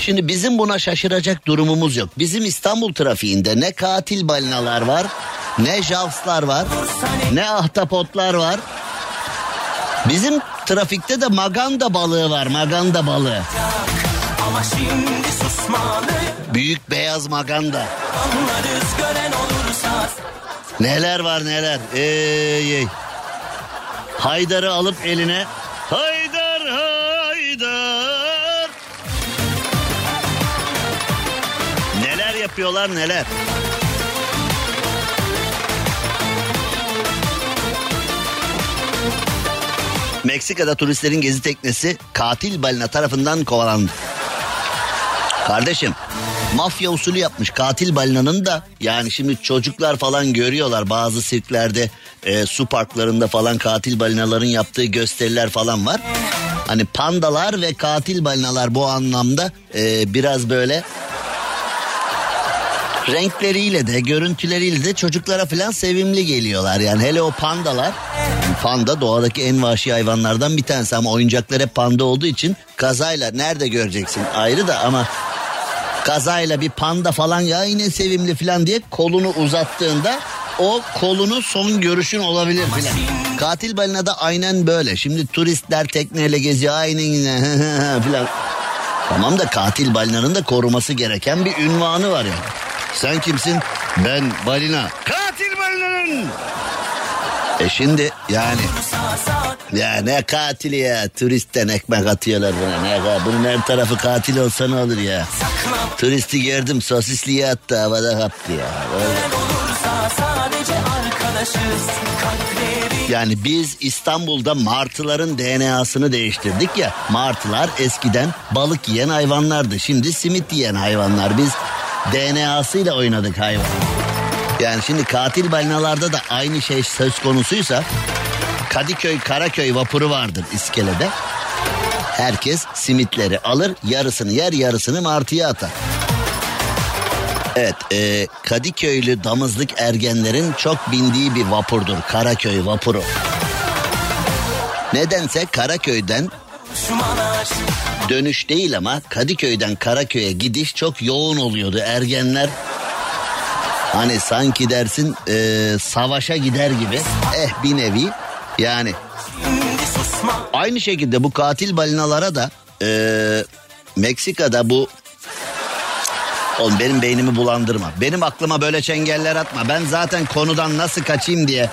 C: Şimdi bizim buna şaşıracak durumumuz yok. Bizim İstanbul trafiğinde ne katil balinalar var, ne javslar var, ne ahtapotlar var. Bizim trafikte de maganda balığı var, maganda balığı.
D: Ama şimdi susmalı
C: Büyük beyaz maganda.
D: Anlarız gören olursa
C: Neler var neler. Ey ey. Haydar'ı alıp eline. Haydar Haydar. Neler yapıyorlar neler. Meksika'da turistlerin gezi teknesi katil balina tarafından kovalandı. Kardeşim mafya usulü yapmış katil balinanın da yani şimdi çocuklar falan görüyorlar bazı sirklerde e, su parklarında falan katil balinaların yaptığı gösteriler falan var. Hani pandalar ve katil balinalar bu anlamda e, biraz böyle renkleriyle de görüntüleriyle de çocuklara falan sevimli geliyorlar. Yani hele o pandalar panda doğadaki en vahşi hayvanlardan bir tanesi ama oyuncaklar hep panda olduğu için kazayla nerede göreceksin ayrı da ama kazayla bir panda falan ya yine sevimli falan diye kolunu uzattığında o kolunu son görüşün olabilir filan. Katil balina da aynen böyle. Şimdi turistler tekneyle geziyor aynen yine filan. Tamam da katil balinanın da koruması gereken bir ünvanı var yani. Sen kimsin? Ben balina. Katil balinanın. E şimdi yani ya ne katili ya? Turistten ekmek atıyorlar buna. Ne bunun her tarafı katil olsa ne olur ya? Turisti gördüm sosisliye attı havada kaptı ya. Yani biz İstanbul'da martıların DNA'sını değiştirdik ya. Martılar eskiden balık yiyen hayvanlardı. Şimdi simit yiyen hayvanlar. Biz DNA'sıyla oynadık hayvan. Yani şimdi katil balinalarda da aynı şey söz konusuysa Kadıköy Karaköy vapuru vardır iskelede. Herkes simitleri alır yarısını yer yarısını martıya atar. Evet e, Kadıköylü damızlık ergenlerin çok bindiği bir vapurdur Karaköy vapuru. Nedense Karaköy'den dönüş değil ama Kadıköy'den Karaköy'e gidiş çok yoğun oluyordu. Ergenler hani sanki dersin e, savaşa gider gibi eh bir nevi yani aynı şekilde bu katil balinalara da e, Meksika'da bu Oğlum benim beynimi bulandırma. Benim aklıma böyle çengeller atma. Ben zaten konudan nasıl kaçayım diye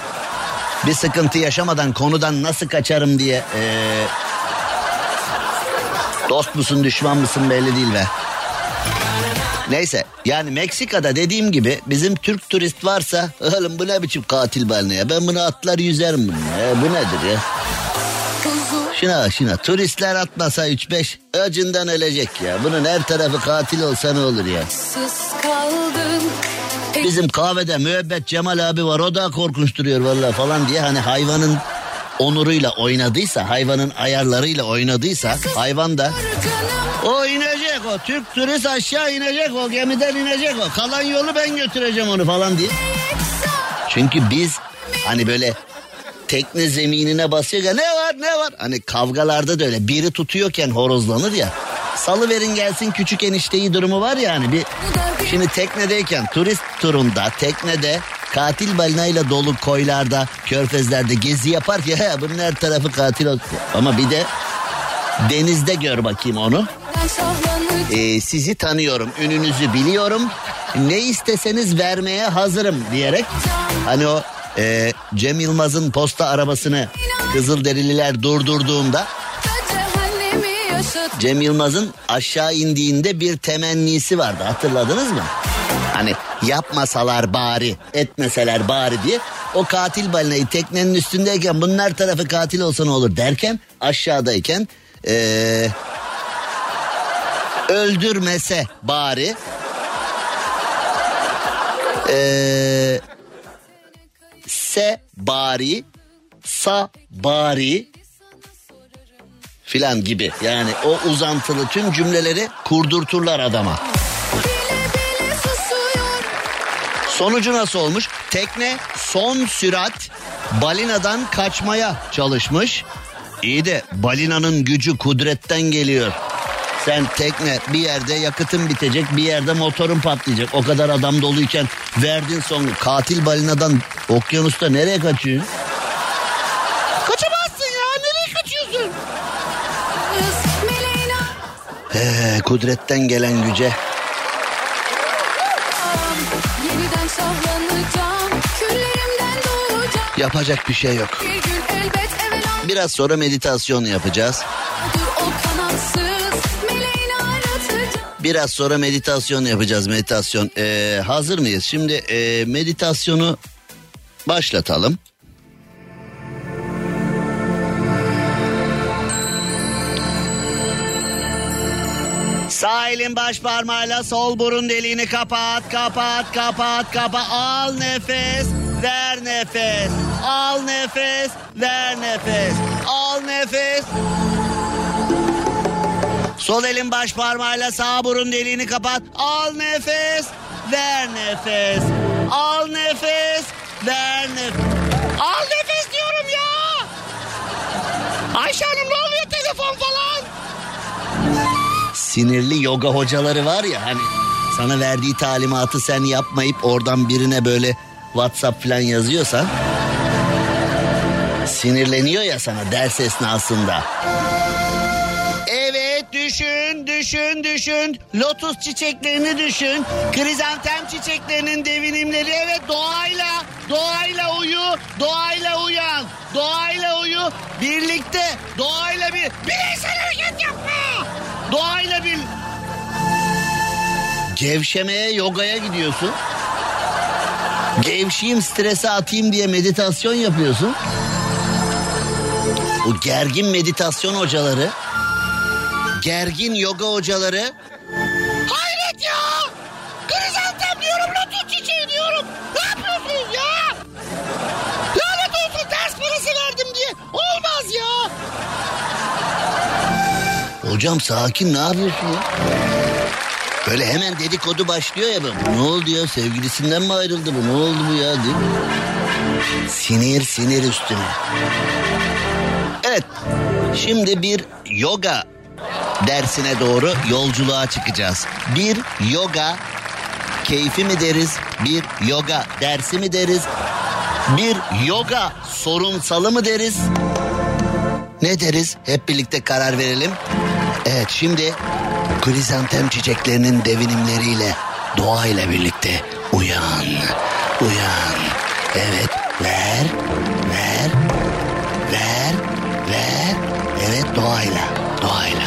C: bir sıkıntı yaşamadan konudan nasıl kaçarım diye ee, dost musun düşman mısın belli değil be. Neyse yani Meksika'da dediğim gibi bizim Türk turist varsa oğlum bu ne biçim katil balina ya ben bunu atlar yüzerim bunu ya bu nedir ya. Şuna şuna turistler atmasa 3-5 acından ölecek ya. Bunun her tarafı katil olsa ne olur ya. Bizim kahvede müebbet Cemal abi var o da korkunç duruyor vallahi falan diye hani hayvanın onuruyla oynadıysa hayvanın ayarlarıyla oynadıysa hayvan da o inecek o. Türk turist aşağı inecek o gemiden inecek o. Kalan yolu ben götüreceğim onu falan diye. Çünkü biz hani böyle tekne zeminine basıyor ya ne var ne var? Hani kavgalarda da öyle. Biri tutuyorken horozlanır ya. Salı verin gelsin küçük enişteyi durumu var ya hani bir. Şimdi teknedeyken turist turunda teknede katil balinayla dolu koylarda körfezlerde gezi yapar ki "He, bunun her tarafı katil olsun ama bir de denizde gör bakayım onu Ee, sizi tanıyorum ününüzü biliyorum ne isteseniz vermeye hazırım diyerek hani o e, Cem Yılmaz'ın posta arabasını Kızılderililer durdurduğunda Cem Yılmaz'ın aşağı indiğinde bir temennisi vardı hatırladınız mı? Hani yapmasalar bari etmeseler bari diye o katil balinayı teknenin üstündeyken bunun her tarafı katil olsa ne olur derken aşağıdayken eee öldürmese bari eee se bari sa bari filan gibi yani o uzantılı tüm cümleleri kurdurturlar adama. Sonucu nasıl olmuş? Tekne son sürat balinadan kaçmaya çalışmış. İyi de balinanın gücü kudretten geliyor. Sen tekne bir yerde yakıtın bitecek bir yerde motorun patlayacak. O kadar adam doluyken verdin son katil balinadan okyanusta nereye kaçıyorsun? Kaçamazsın ya nereye kaçıyorsun? Ee, kudretten gelen güce yapacak bir şey yok. Biraz sonra meditasyon yapacağız. Biraz sonra meditasyon yapacağız meditasyon. Ee, hazır mıyız? Şimdi e, meditasyonu başlatalım. Sağ elin baş parmağıyla sol burun deliğini kapat, kapat, kapat, kapat. Al nefes, ver nefes. Al nefes, ver nefes. Al nefes, Sol elin baş parmağıyla sağ burun deliğini kapat. Al nefes, ver nefes. Al nefes, ver nefes. Al nefes diyorum ya. Ayşe Hanım ne oluyor telefon falan? Sinirli yoga hocaları var ya hani sana verdiği talimatı sen yapmayıp oradan birine böyle WhatsApp falan yazıyorsan sinirleniyor ya sana ders esnasında. Evet düşün düşün düşün. Lotus çiçeklerini düşün. Krizantem çiçeklerinin devinimleri evet doğayla. Doğayla uyu. Doğayla uyan. Doğayla uyu. Birlikte doğayla bir bireysel hareket yapma. Doğayla bir gevşemeye yogaya gidiyorsun. Gevşeyim strese atayım diye meditasyon yapıyorsun. Bu gergin meditasyon hocaları, gergin yoga hocaları. Hayret ya! Krizantem diyorum, lotus çiçeği diyorum. Ne yapıyorsunuz ya? Lanet olsun ders parası verdim diye. Olmaz ya. Hocam sakin ne yapıyorsun ya? Böyle hemen dedikodu başlıyor ya. bu. Ne oldu ya sevgilisinden mi ayrıldı bu? Ne oldu bu ya değil mi? Sinir sinir üstüne. Evet şimdi bir yoga dersine doğru yolculuğa çıkacağız. Bir yoga keyfi mi deriz? Bir yoga dersi mi deriz? Bir yoga sorunsalı mı deriz? Ne deriz? Hep birlikte karar verelim. Evet şimdi krizantem çiçeklerinin devinimleriyle doğayla birlikte uyan, uyan. Evet ver, ver, ver, ver. Evet doğayla, doğayla.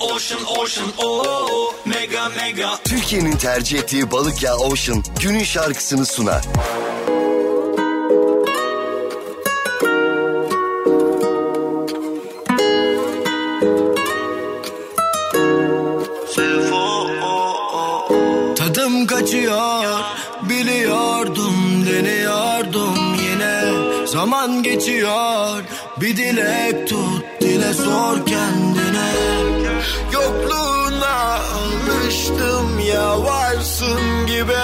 D: Ocean Ocean oh mega mega.
H: Türkiye'nin tercih ettiği balık yağı Ocean günün şarkısını sunar.
I: Tadım kaçıyor biliyordum deniyordum yine. Zaman geçiyor bir dilek tut dile sor alıştım ya varsın gibi.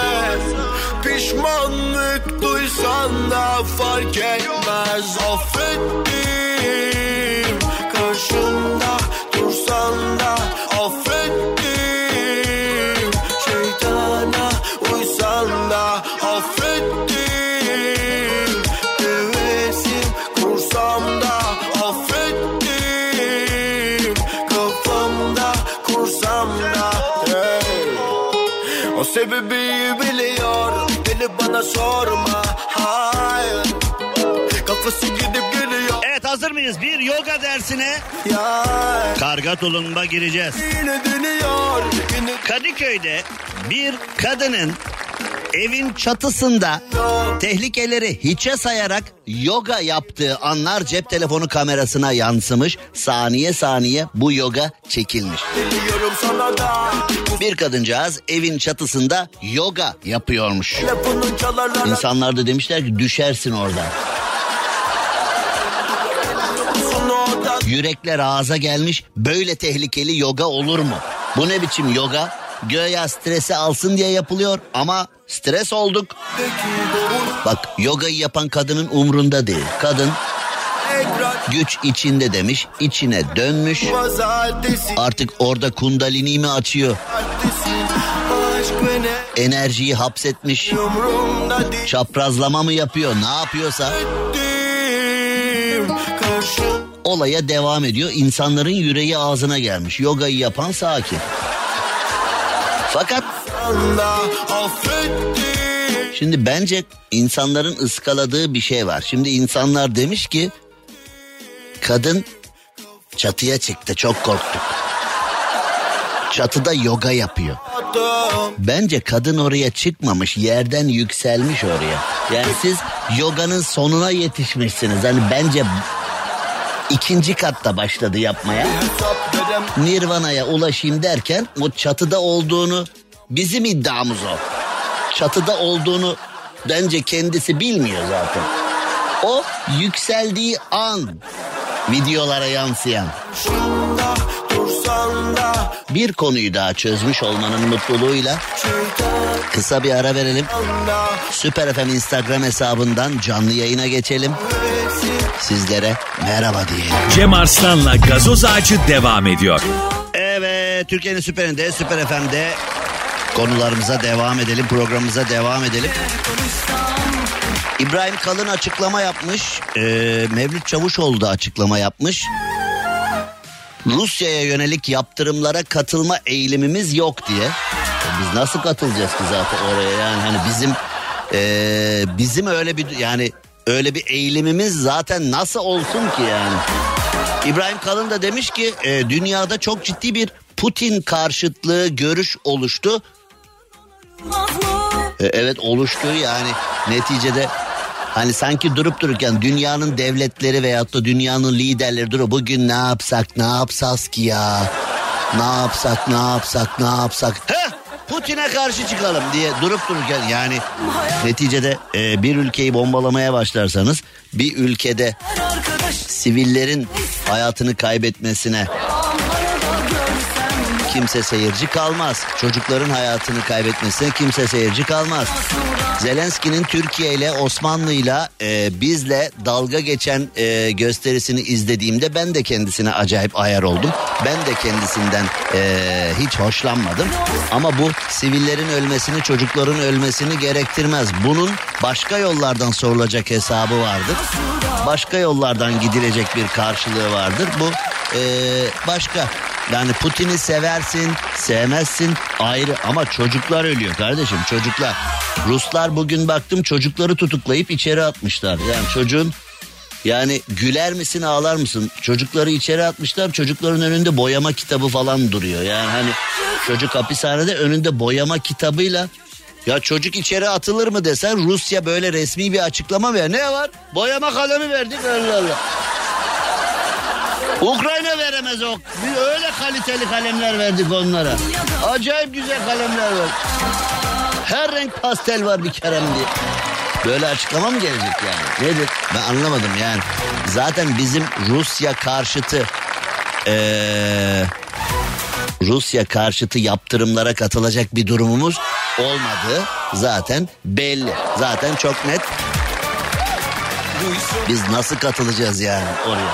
I: Pişmanlık duysan da fark etmez. Affettim bana sorma Hayır. Kafası gidip
C: hazır mıyız? Bir yoga dersine karga tulumba gireceğiz. Kadıköy'de bir kadının evin çatısında tehlikeleri hiçe sayarak yoga yaptığı anlar cep telefonu kamerasına yansımış. Saniye saniye bu yoga çekilmiş. Bir kadıncağız evin çatısında yoga yapıyormuş. İnsanlar da demişler ki düşersin oradan. Yürekler ağza gelmiş böyle tehlikeli yoga olur mu? Bu ne biçim yoga? Göya stresi alsın diye yapılıyor ama stres olduk. Bak yogayı yapan kadının umrunda değil. Kadın güç içinde demiş, içine dönmüş. Artık orada kundalini mi açıyor? Enerjiyi hapsetmiş. Çaprazlama mı yapıyor? Ne yapıyorsa olaya devam ediyor. İnsanların yüreği ağzına gelmiş. Yogayı yapan sakin. Fakat Şimdi bence insanların ıskaladığı bir şey var. Şimdi insanlar demiş ki kadın çatıya çıktı çok korktuk. Çatıda yoga yapıyor. Bence kadın oraya çıkmamış yerden yükselmiş oraya. Yani siz yoganın sonuna yetişmişsiniz. Hani bence ikinci katta başladı yapmaya. Nirvana'ya ulaşayım derken o çatıda olduğunu bizim iddiamız o. Çatıda olduğunu bence kendisi bilmiyor zaten. O yükseldiği an videolara yansıyan bir konuyu daha çözmüş olmanın mutluluğuyla kısa bir ara verelim. Süper FM Instagram hesabından canlı yayına geçelim. Sizlere merhaba diyelim.
B: Cem Arslan'la gazoz ağacı devam ediyor.
C: Evet Türkiye'nin süperinde Süper FM'de konularımıza devam edelim programımıza devam edelim. İbrahim Kalın açıklama yapmış. Ee, Mevlüt Çavuşoğlu da açıklama yapmış. Rusya'ya yönelik yaptırımlara katılma eğilimimiz yok diye. Biz nasıl katılacağız ki zaten oraya yani hani bizim ee, bizim öyle bir yani öyle bir eğilimimiz zaten nasıl olsun ki yani. İbrahim Kalın da demiş ki e, dünyada çok ciddi bir Putin karşıtlığı görüş oluştu. E, evet oluştu yani neticede hani sanki durup dururken dünyanın devletleri veyahut da dünyanın liderleri durup bugün ne yapsak ne yapsaz ki ya ne yapsak ne yapsak ne yapsak Heh! Putin'e karşı çıkalım diye durup dururken yani neticede e, bir ülkeyi bombalamaya başlarsanız bir ülkede sivillerin hayatını kaybetmesine kimse seyirci kalmaz. Çocukların hayatını kaybetmesine kimse seyirci kalmaz. Zelenski'nin Türkiye ile Osmanlı ile e, bizle dalga geçen e, gösterisini izlediğimde ben de kendisine acayip ayar oldum. Ben de kendisinden e, hiç hoşlanmadım. Ama bu sivillerin ölmesini, çocukların ölmesini gerektirmez. Bunun başka yollardan sorulacak hesabı vardır. Başka yollardan gidilecek bir karşılığı vardır. Bu e, başka. Yani Putin'i seversin, sevmezsin ayrı ama çocuklar ölüyor kardeşim çocuklar. Ruslar bugün baktım çocukları tutuklayıp içeri atmışlar. Yani çocuğun yani güler misin ağlar mısın? Çocukları içeri atmışlar çocukların önünde boyama kitabı falan duruyor. Yani hani çocuk hapishanede önünde boyama kitabıyla ya çocuk içeri atılır mı desen Rusya böyle resmi bir açıklama ver. Ne var? Boyama kalemi verdik Allah Allah. Ukrayna veremez o. Bir öyle kaliteli kalemler verdik onlara. Acayip güzel kalemler var. Her renk pastel var bir kerem diye. Böyle açıklama mı gelecek yani? Nedir? Ben anlamadım yani. Zaten bizim Rusya karşıtı ee, Rusya karşıtı yaptırımlara katılacak bir durumumuz olmadığı zaten belli. Zaten çok net. Biz nasıl katılacağız yani oraya?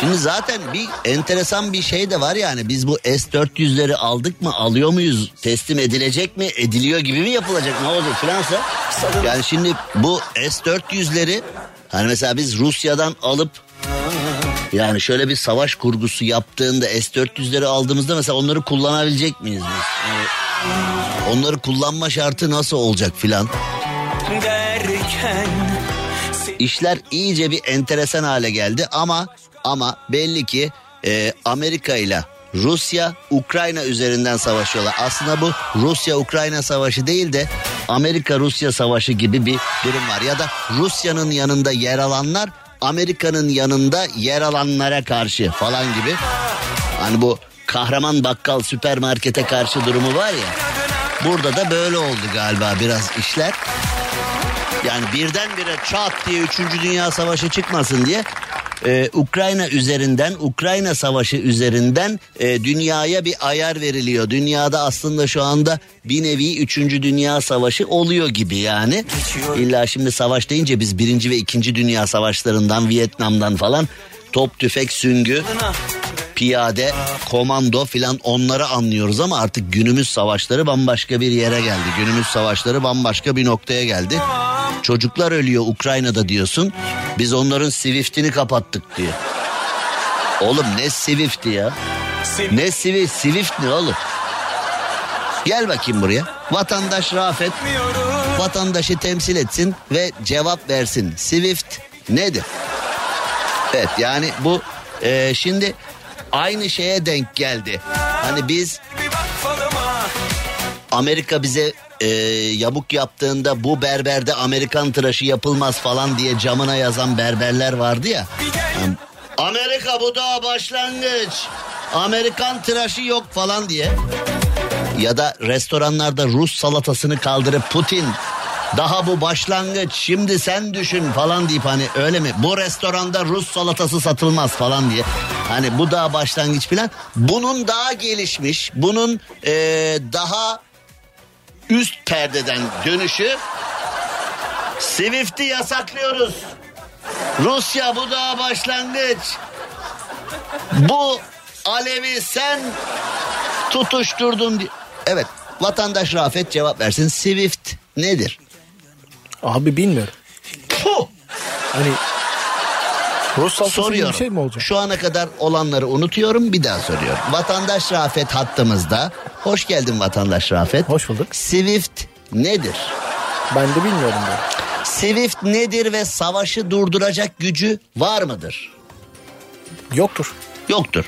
C: Şimdi zaten bir enteresan bir şey de var yani biz bu S-400'leri aldık mı alıyor muyuz teslim edilecek mi ediliyor gibi mi yapılacak ne olacak Fransa? Yani şimdi bu S-400'leri hani mesela biz Rusya'dan alıp yani şöyle bir savaş kurgusu yaptığında S-400'leri aldığımızda mesela onları kullanabilecek miyiz biz? Onları kullanma şartı nasıl olacak filan? İşler iyice bir enteresan hale geldi ama ama belli ki e, Amerika ile Rusya Ukrayna üzerinden savaşıyorlar. Aslında bu Rusya Ukrayna savaşı değil de Amerika Rusya savaşı gibi bir durum var. Ya da Rusya'nın yanında yer alanlar Amerika'nın yanında yer alanlara karşı falan gibi. Hani bu kahraman bakkal süpermarkete karşı durumu var ya. Burada da böyle oldu galiba biraz işler. Yani birdenbire çat diye 3. Dünya Savaşı çıkmasın diye e, Ukrayna üzerinden Ukrayna Savaşı üzerinden e, dünyaya bir ayar veriliyor. Dünyada aslında şu anda bir nevi 3. Dünya Savaşı oluyor gibi yani. İlla şimdi savaş deyince biz 1. ve 2. Dünya Savaşlarından Vietnam'dan falan top tüfek süngü piyade, komando filan onları anlıyoruz ama artık günümüz savaşları bambaşka bir yere geldi. Günümüz savaşları bambaşka bir noktaya geldi. Çocuklar ölüyor Ukrayna'da diyorsun. Biz onların Swift'ini kapattık diyor. Oğlum ne Swift'i ya? Ne Swift? Swift ne oğlum? Gel bakayım buraya. Vatandaş Rafet vatandaşı temsil etsin ve cevap versin. Swift nedir? Evet yani bu e, şimdi aynı şeye denk geldi. Hani biz Amerika bize e, yamuk yaptığında bu berberde Amerikan tıraşı yapılmaz falan diye camına yazan berberler vardı ya. Amerika bu daha başlangıç. Amerikan tıraşı yok falan diye. Ya da restoranlarda Rus salatasını kaldırıp Putin daha bu başlangıç şimdi sen düşün falan deyip hani öyle mi? Bu restoranda Rus salatası satılmaz falan diye. Hani bu daha başlangıç falan. Bunun daha gelişmiş, bunun ee, daha üst perdeden dönüşü Swift'i yasaklıyoruz. Rusya bu daha başlangıç. Bu Alevi sen tutuşturdun diye. Evet vatandaş Rafet cevap versin. Swift nedir?
J: Abi bilmiyorum. Hani Rus
C: Soruyorum.
J: bir şey mi olacak?
C: Şu ana kadar olanları unutuyorum bir daha soruyorum. Vatandaş Rafet hattımızda. Hoş geldin vatandaş Rafet.
J: Hoş bulduk.
C: Swift nedir?
J: Ben de bilmiyorum ben.
C: Swift nedir ve savaşı durduracak gücü var mıdır?
J: Yoktur.
C: Yoktur.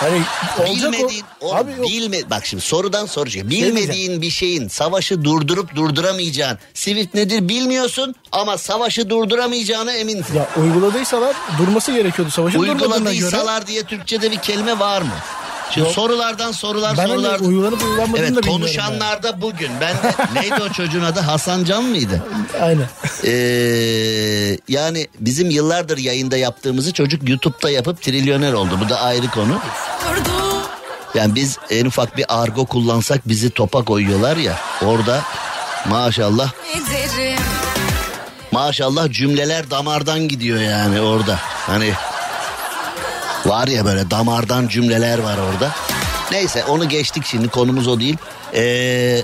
J: Hani olacak
C: Bilmediğin,
J: o.
C: oğlum,
J: Abi yok.
C: bilme, bak şimdi sorudan soru çıkıyor.
J: diyeceğim.
C: Bilmediğin bir şeyin savaşı durdurup durduramayacağın. Swift nedir bilmiyorsun ama savaşı durduramayacağına eminsin.
J: Ya uyguladıysalar durması gerekiyordu savaşın durmadığına göre.
C: Uyguladıysalar diye Türkçe'de bir kelime var mı? Şimdi
J: Yok.
C: sorulardan sorular
J: Ben
C: sorular.
J: uygulanıp uygulanmadığını da
C: Evet
J: bilmiyorum
C: konuşanlarda bugün. Ben de, neydi o çocuğun adı? Hasan Can mıydı?
J: Aynen.
C: Ee, yani bizim yıllardır yayında yaptığımızı çocuk YouTube'da yapıp trilyoner oldu. Bu da ayrı konu. Yani biz en ufak bir argo kullansak bizi topa koyuyorlar ya. Orada maşallah maşallah cümleler damardan gidiyor yani orada. Hani var ya böyle damardan cümleler var orada. Neyse onu geçtik şimdi konumuz o değil. Ee,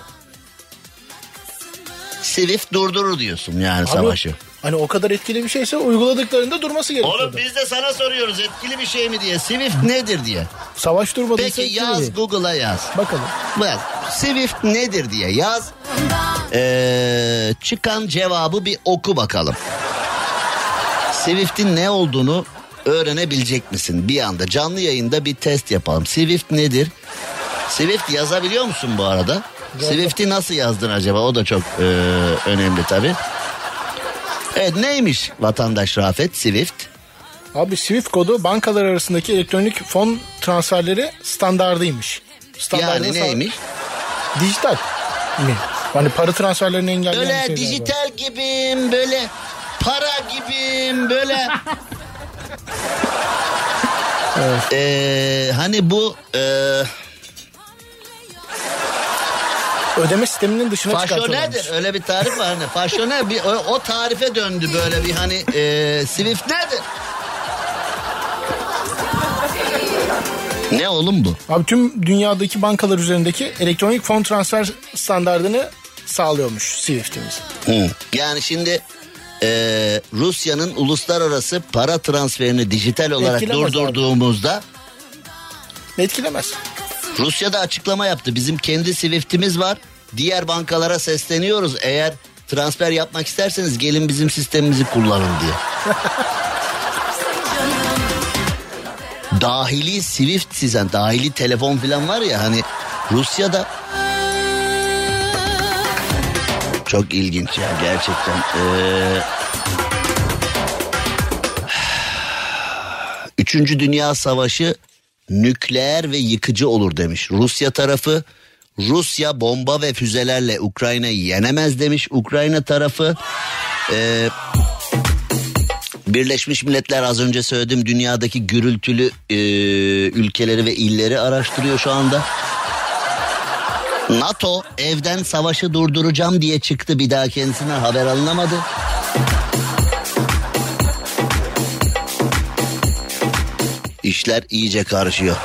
C: Swift durdurur diyorsun yani
J: Abi,
C: savaşı.
J: Hani o kadar etkili bir şeyse uyguladıklarında durması gerekiyordu.
C: Oğlum biz de sana soruyoruz etkili bir şey mi diye. Swift nedir diye.
J: Savaş durmadıysa
C: Peki yaz. Google'a yaz.
J: Bakalım.
C: Bak Swift nedir diye yaz. Ee, çıkan cevabı bir oku bakalım. Swift'in ne olduğunu öğrenebilecek misin bir anda? Canlı yayında bir test yapalım. Swift nedir? Swift yazabiliyor musun bu arada? Swift'i nasıl yazdın acaba? O da çok e, önemli tabii. Evet neymiş vatandaş Rafet Swift?
J: Abi Swift kodu bankalar arasındaki elektronik fon transferleri standardıymış. Standardını
C: Yani neymiş?
J: Dijital mi? Hani para transferlerini engelleyen
C: Böyle
J: şeyler var.
C: dijital gibiyim, böyle para gibiyim, böyle. Ee, hani bu e,
J: Ödeme sisteminin dışına
C: faşonedir öyle bir tarif var hani faşone bir o, o tarife döndü böyle bir hani e, Swift nedir? Ne oğlum bu?
J: Abi tüm dünyadaki bankalar üzerindeki elektronik fon transfer standardını sağlıyormuş Swift'imiz.
C: Hı. Yani şimdi e, Rusya'nın uluslararası para transferini dijital olarak
J: Etkilemez abi.
C: durdurduğumuzda
J: Etkilemez.
C: Rusya da açıklama yaptı. Bizim kendi Swift'imiz var. Diğer bankalara sesleniyoruz. Eğer transfer yapmak isterseniz gelin bizim sistemimizi kullanın diye. dahili Swift sizden dahili telefon falan var ya hani Rusya'da çok ilginç ya gerçekten. Ee, Üçüncü Dünya Savaşı nükleer ve yıkıcı olur demiş. Rusya tarafı Rusya bomba ve füzelerle Ukrayna'yı yenemez demiş. Ukrayna tarafı e, Birleşmiş Milletler az önce söyledim dünyadaki gürültülü e, ülkeleri ve illeri araştırıyor şu anda. NATO evden savaşı durduracağım diye çıktı bir daha kendisinden haber alınamadı. İşler iyice karışıyor.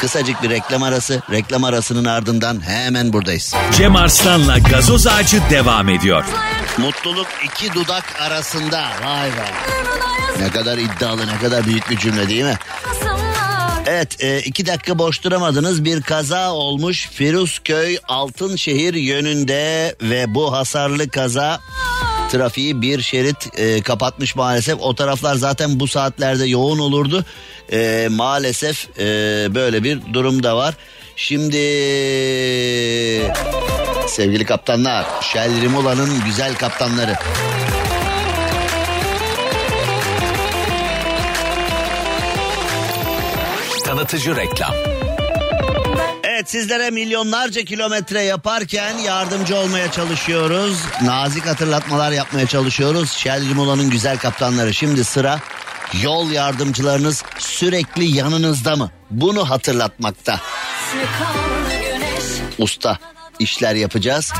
C: Kısacık bir reklam arası, reklam arasının ardından hemen buradayız.
B: Cem Arslan'la gazoz ağacı devam ediyor.
C: Mutluluk iki dudak arasında. Vay be. Ne kadar iddialı, ne kadar büyük bir cümle değil mi? Evet, e, iki dakika boş duramadınız. Bir kaza olmuş Firuzköy Altınşehir yönünde ve bu hasarlı kaza trafiği bir şerit e, kapatmış maalesef. O taraflar zaten bu saatlerde yoğun olurdu. E, maalesef e, böyle bir durum da var. Şimdi sevgili kaptanlar, Shell Rimola'nın güzel kaptanları.
A: Tanıtıcı reklam.
C: Evet sizlere milyonlarca kilometre yaparken yardımcı olmaya çalışıyoruz. Nazik hatırlatmalar yapmaya çalışıyoruz. Shell Rimola'nın güzel kaptanları. Şimdi sıra yol yardımcılarınız sürekli yanınızda mı? Bunu hatırlatmakta. Usta işler yapacağız.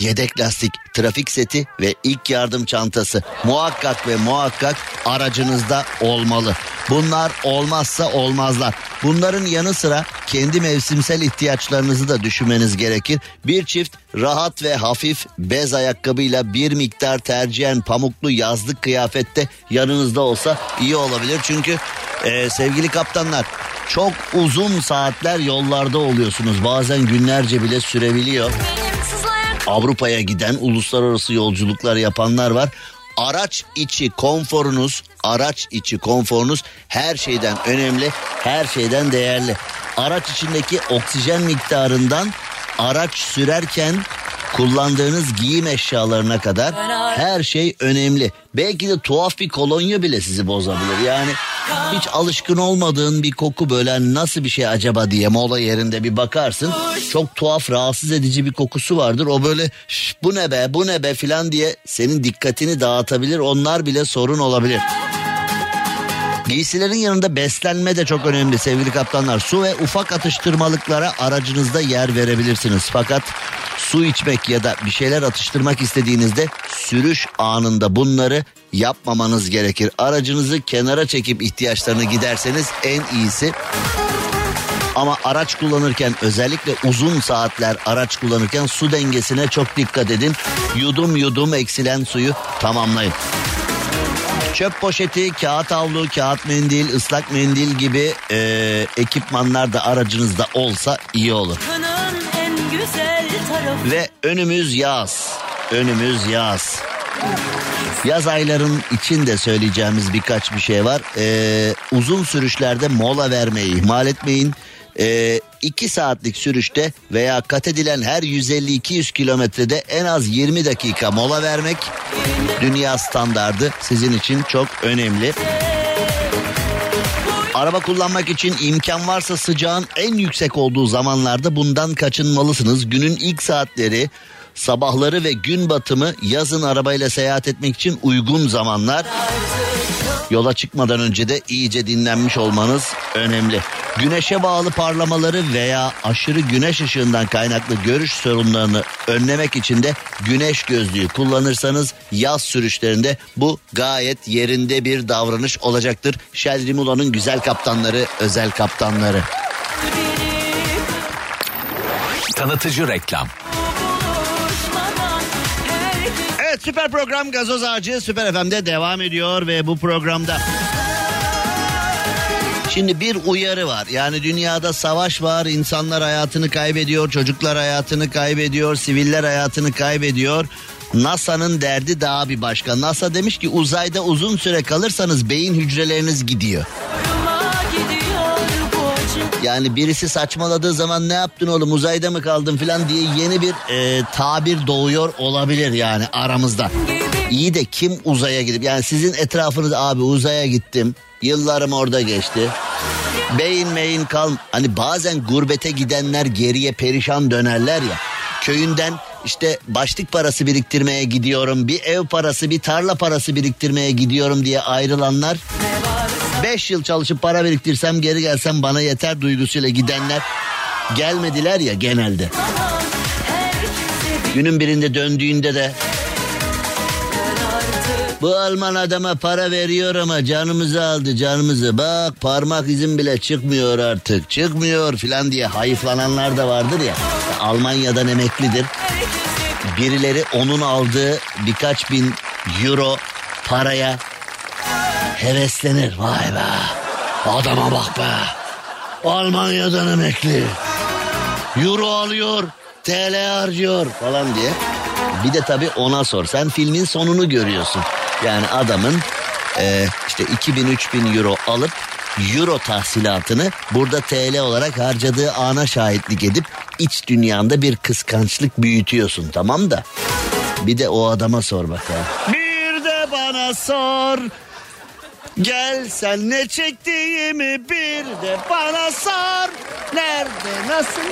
C: Yedek lastik, trafik seti ve ilk yardım çantası muhakkak ve muhakkak aracınızda olmalı. Bunlar olmazsa olmazlar. Bunların yanı sıra kendi mevsimsel ihtiyaçlarınızı da düşünmeniz gerekir. Bir çift rahat ve hafif bez ayakkabıyla bir miktar tercihen pamuklu yazlık kıyafette yanınızda olsa iyi olabilir. Çünkü e, sevgili kaptanlar çok uzun saatler yollarda oluyorsunuz. Bazen günlerce bile sürebiliyor. Avrupa'ya giden uluslararası yolculuklar yapanlar var. Araç içi konforunuz, araç içi konforunuz her şeyden önemli, her şeyden değerli. Araç içindeki oksijen miktarından araç sürerken kullandığınız giyim eşyalarına kadar her şey önemli. Belki de tuhaf bir kolonya bile sizi bozabilir. Yani hiç alışkın olmadığın bir koku böyle nasıl bir şey acaba diye mola yerinde bir bakarsın. Çok tuhaf rahatsız edici bir kokusu vardır. O böyle "Şş, bu ne be bu ne be filan diye senin dikkatini dağıtabilir. Onlar bile sorun olabilir. Giysilerin yanında beslenme de çok önemli sevgili kaptanlar. Su ve ufak atıştırmalıklara aracınızda yer verebilirsiniz. Fakat su içmek ya da bir şeyler atıştırmak istediğinizde sürüş anında bunları yapmamanız gerekir. Aracınızı kenara çekip ihtiyaçlarını giderseniz en iyisi. Ama araç kullanırken özellikle uzun saatler araç kullanırken su dengesine çok dikkat edin. Yudum yudum eksilen suyu tamamlayın. Çöp poşeti, kağıt havlu, kağıt mendil, ıslak mendil gibi e, ekipmanlar da aracınızda olsa iyi olur. Ve önümüz yaz. Önümüz yaz. Yaz ayların içinde söyleyeceğimiz birkaç bir şey var. Ee, uzun sürüşlerde mola vermeyi ihmal etmeyin. Ee, saatlik sürüşte veya kat edilen her 150-200 kilometrede en az 20 dakika mola vermek dünya standardı sizin için çok önemli. Araba kullanmak için imkan varsa sıcağın en yüksek olduğu zamanlarda bundan kaçınmalısınız. Günün ilk saatleri, sabahları ve gün batımı yazın arabayla seyahat etmek için uygun zamanlar. Yola çıkmadan önce de iyice dinlenmiş olmanız önemli. Güneşe bağlı parlamaları veya aşırı güneş ışığından kaynaklı görüş sorunlarını önlemek için de güneş gözlüğü kullanırsanız yaz sürüşlerinde bu gayet yerinde bir davranış olacaktır. Shell Rimoulo'nun güzel kaptanları, özel kaptanları.
A: Tanıtıcı reklam.
C: Evet süper program Gazoz Ağacı Süper FM'de devam ediyor ve bu programda Şimdi bir uyarı var. Yani dünyada savaş var, insanlar hayatını kaybediyor, çocuklar hayatını kaybediyor, siviller hayatını kaybediyor. NASA'nın derdi daha bir başka. NASA demiş ki uzayda uzun süre kalırsanız beyin hücreleriniz gidiyor. Yani birisi saçmaladığı zaman ne yaptın oğlum uzayda mı kaldın filan diye yeni bir e, tabir doğuyor olabilir yani aramızda. İyi de kim uzaya gidip yani sizin etrafınız abi uzaya gittim yıllarım orada geçti. Beyin meyin kal hani bazen gurbete gidenler geriye perişan dönerler ya köyünden işte başlık parası biriktirmeye gidiyorum bir ev parası bir tarla parası biriktirmeye gidiyorum diye ayrılanlar 5 yıl çalışıp para biriktirsem geri gelsem bana yeter duygusuyla gidenler gelmediler ya genelde. Günün birinde döndüğünde de bu Alman adama para veriyor ama canımızı aldı canımızı. Bak parmak izin bile çıkmıyor artık çıkmıyor filan diye hayıflananlar da vardır ya. Almanya'dan emeklidir. Birileri onun aldığı birkaç bin euro paraya heveslenir. Vay be adama bak be. Almanya'dan emekli. Euro alıyor TL harcıyor falan diye. Bir de tabii ona sor. Sen filmin sonunu görüyorsun. Yani adamın e, işte 2000-3000 euro alıp euro tahsilatını burada TL olarak harcadığı ana şahitlik edip iç dünyanda bir kıskançlık büyütüyorsun tamam da. Bir de o adama sor bakalım. Bir de bana sor. Gel sen ne çektiğimi bir de bana sor. Nerede nasıl?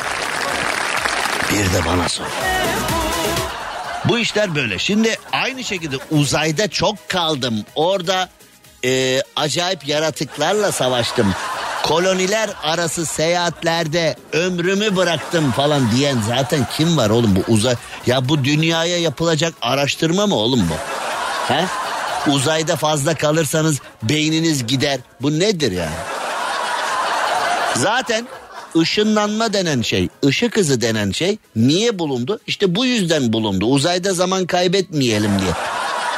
C: Bir de bana sor. Bu işler böyle. Şimdi aynı şekilde uzayda çok kaldım. Orada e, acayip yaratıklarla savaştım. Koloniler arası seyahatlerde ömrümü bıraktım falan diyen zaten kim var oğlum bu uzay? Ya bu dünyaya yapılacak araştırma mı oğlum bu? He? Uzayda fazla kalırsanız beyniniz gider. Bu nedir yani? Zaten ışınlanma denen şey, ışık hızı denen şey niye bulundu? İşte bu yüzden bulundu. Uzayda zaman kaybetmeyelim diye.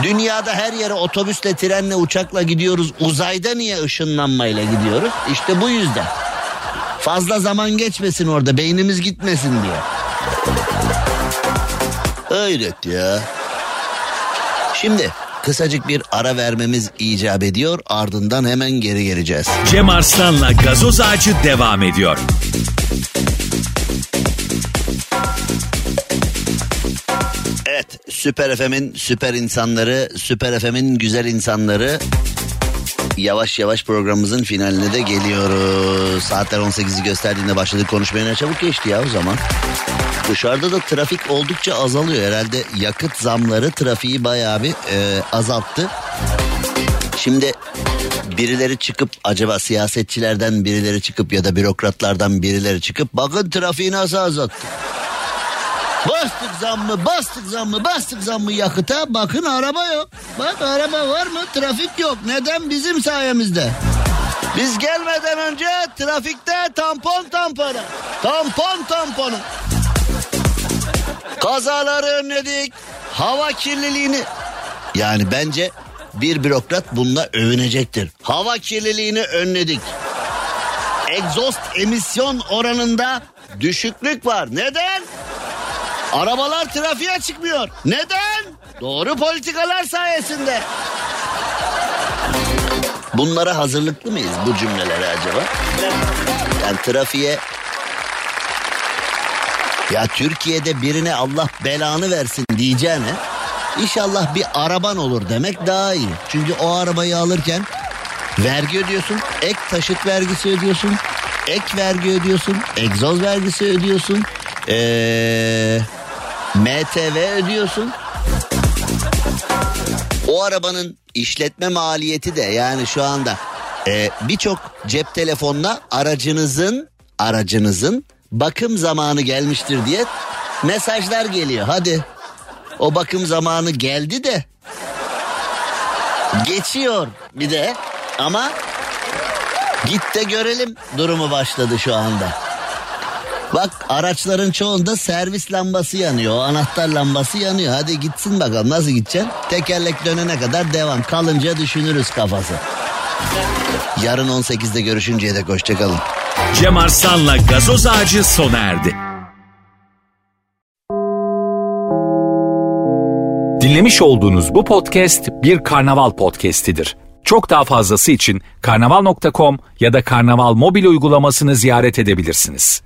C: Dünyada her yere otobüsle, trenle, uçakla gidiyoruz. Uzayda niye ışınlanmayla gidiyoruz? İşte bu yüzden. Fazla zaman geçmesin orada, beynimiz gitmesin diye. Hayret ya. Şimdi kısacık bir ara vermemiz icap ediyor. Ardından hemen geri geleceğiz.
B: Cem Arslan'la gazoz ağacı devam ediyor.
C: Evet, Süper FM'in süper insanları, Süper FM'in güzel insanları yavaş yavaş programımızın finaline de geliyoruz. Saatler 18'i gösterdiğinde başladık konuşmaya ne çabuk geçti ya o zaman. Dışarıda da trafik oldukça azalıyor. Herhalde yakıt zamları trafiği bayağı bir e, azalttı. Şimdi birileri çıkıp acaba siyasetçilerden birileri çıkıp ya da bürokratlardan birileri çıkıp bakın trafiği nasıl azalttı. Bastık zammı, bastık zammı, bastık zammı yakıta. Bakın araba yok. Bak araba var mı? Trafik yok. Neden? Bizim sayemizde. Biz gelmeden önce trafikte tampon tamponu. Tampon tamponu. Kazaları önledik. Hava kirliliğini. Yani bence bir bürokrat bununla övünecektir. Hava kirliliğini önledik. Egzost emisyon oranında düşüklük var. Neden? Arabalar trafiğe çıkmıyor. Neden? Doğru politikalar sayesinde. Bunlara hazırlıklı mıyız bu cümlelere acaba? Yani trafiğe ya Türkiye'de birine Allah belanı versin diyeceğine İnşallah bir araban olur demek daha iyi. Çünkü o arabayı alırken vergi ödüyorsun, ek taşıt vergisi ödüyorsun, ek vergi ödüyorsun, egzoz vergisi ödüyorsun, ee, MTV ödüyorsun. O arabanın işletme maliyeti de yani şu anda e, birçok cep telefonuna aracınızın aracınızın bakım zamanı gelmiştir diye mesajlar geliyor. Hadi o bakım zamanı geldi de geçiyor bir de ama git de görelim durumu başladı şu anda. Bak araçların çoğunda servis lambası yanıyor. O anahtar lambası yanıyor. Hadi gitsin bakalım nasıl gideceksin? Tekerlek dönene kadar devam. Kalınca düşünürüz kafası. Yarın 18'de görüşünceye dek hoşçakalın.
B: Cem Arslan'la gazoz ağacı sona erdi.
A: Dinlemiş olduğunuz bu podcast bir karnaval podcastidir. Çok daha fazlası için karnaval.com ya da karnaval mobil uygulamasını ziyaret edebilirsiniz.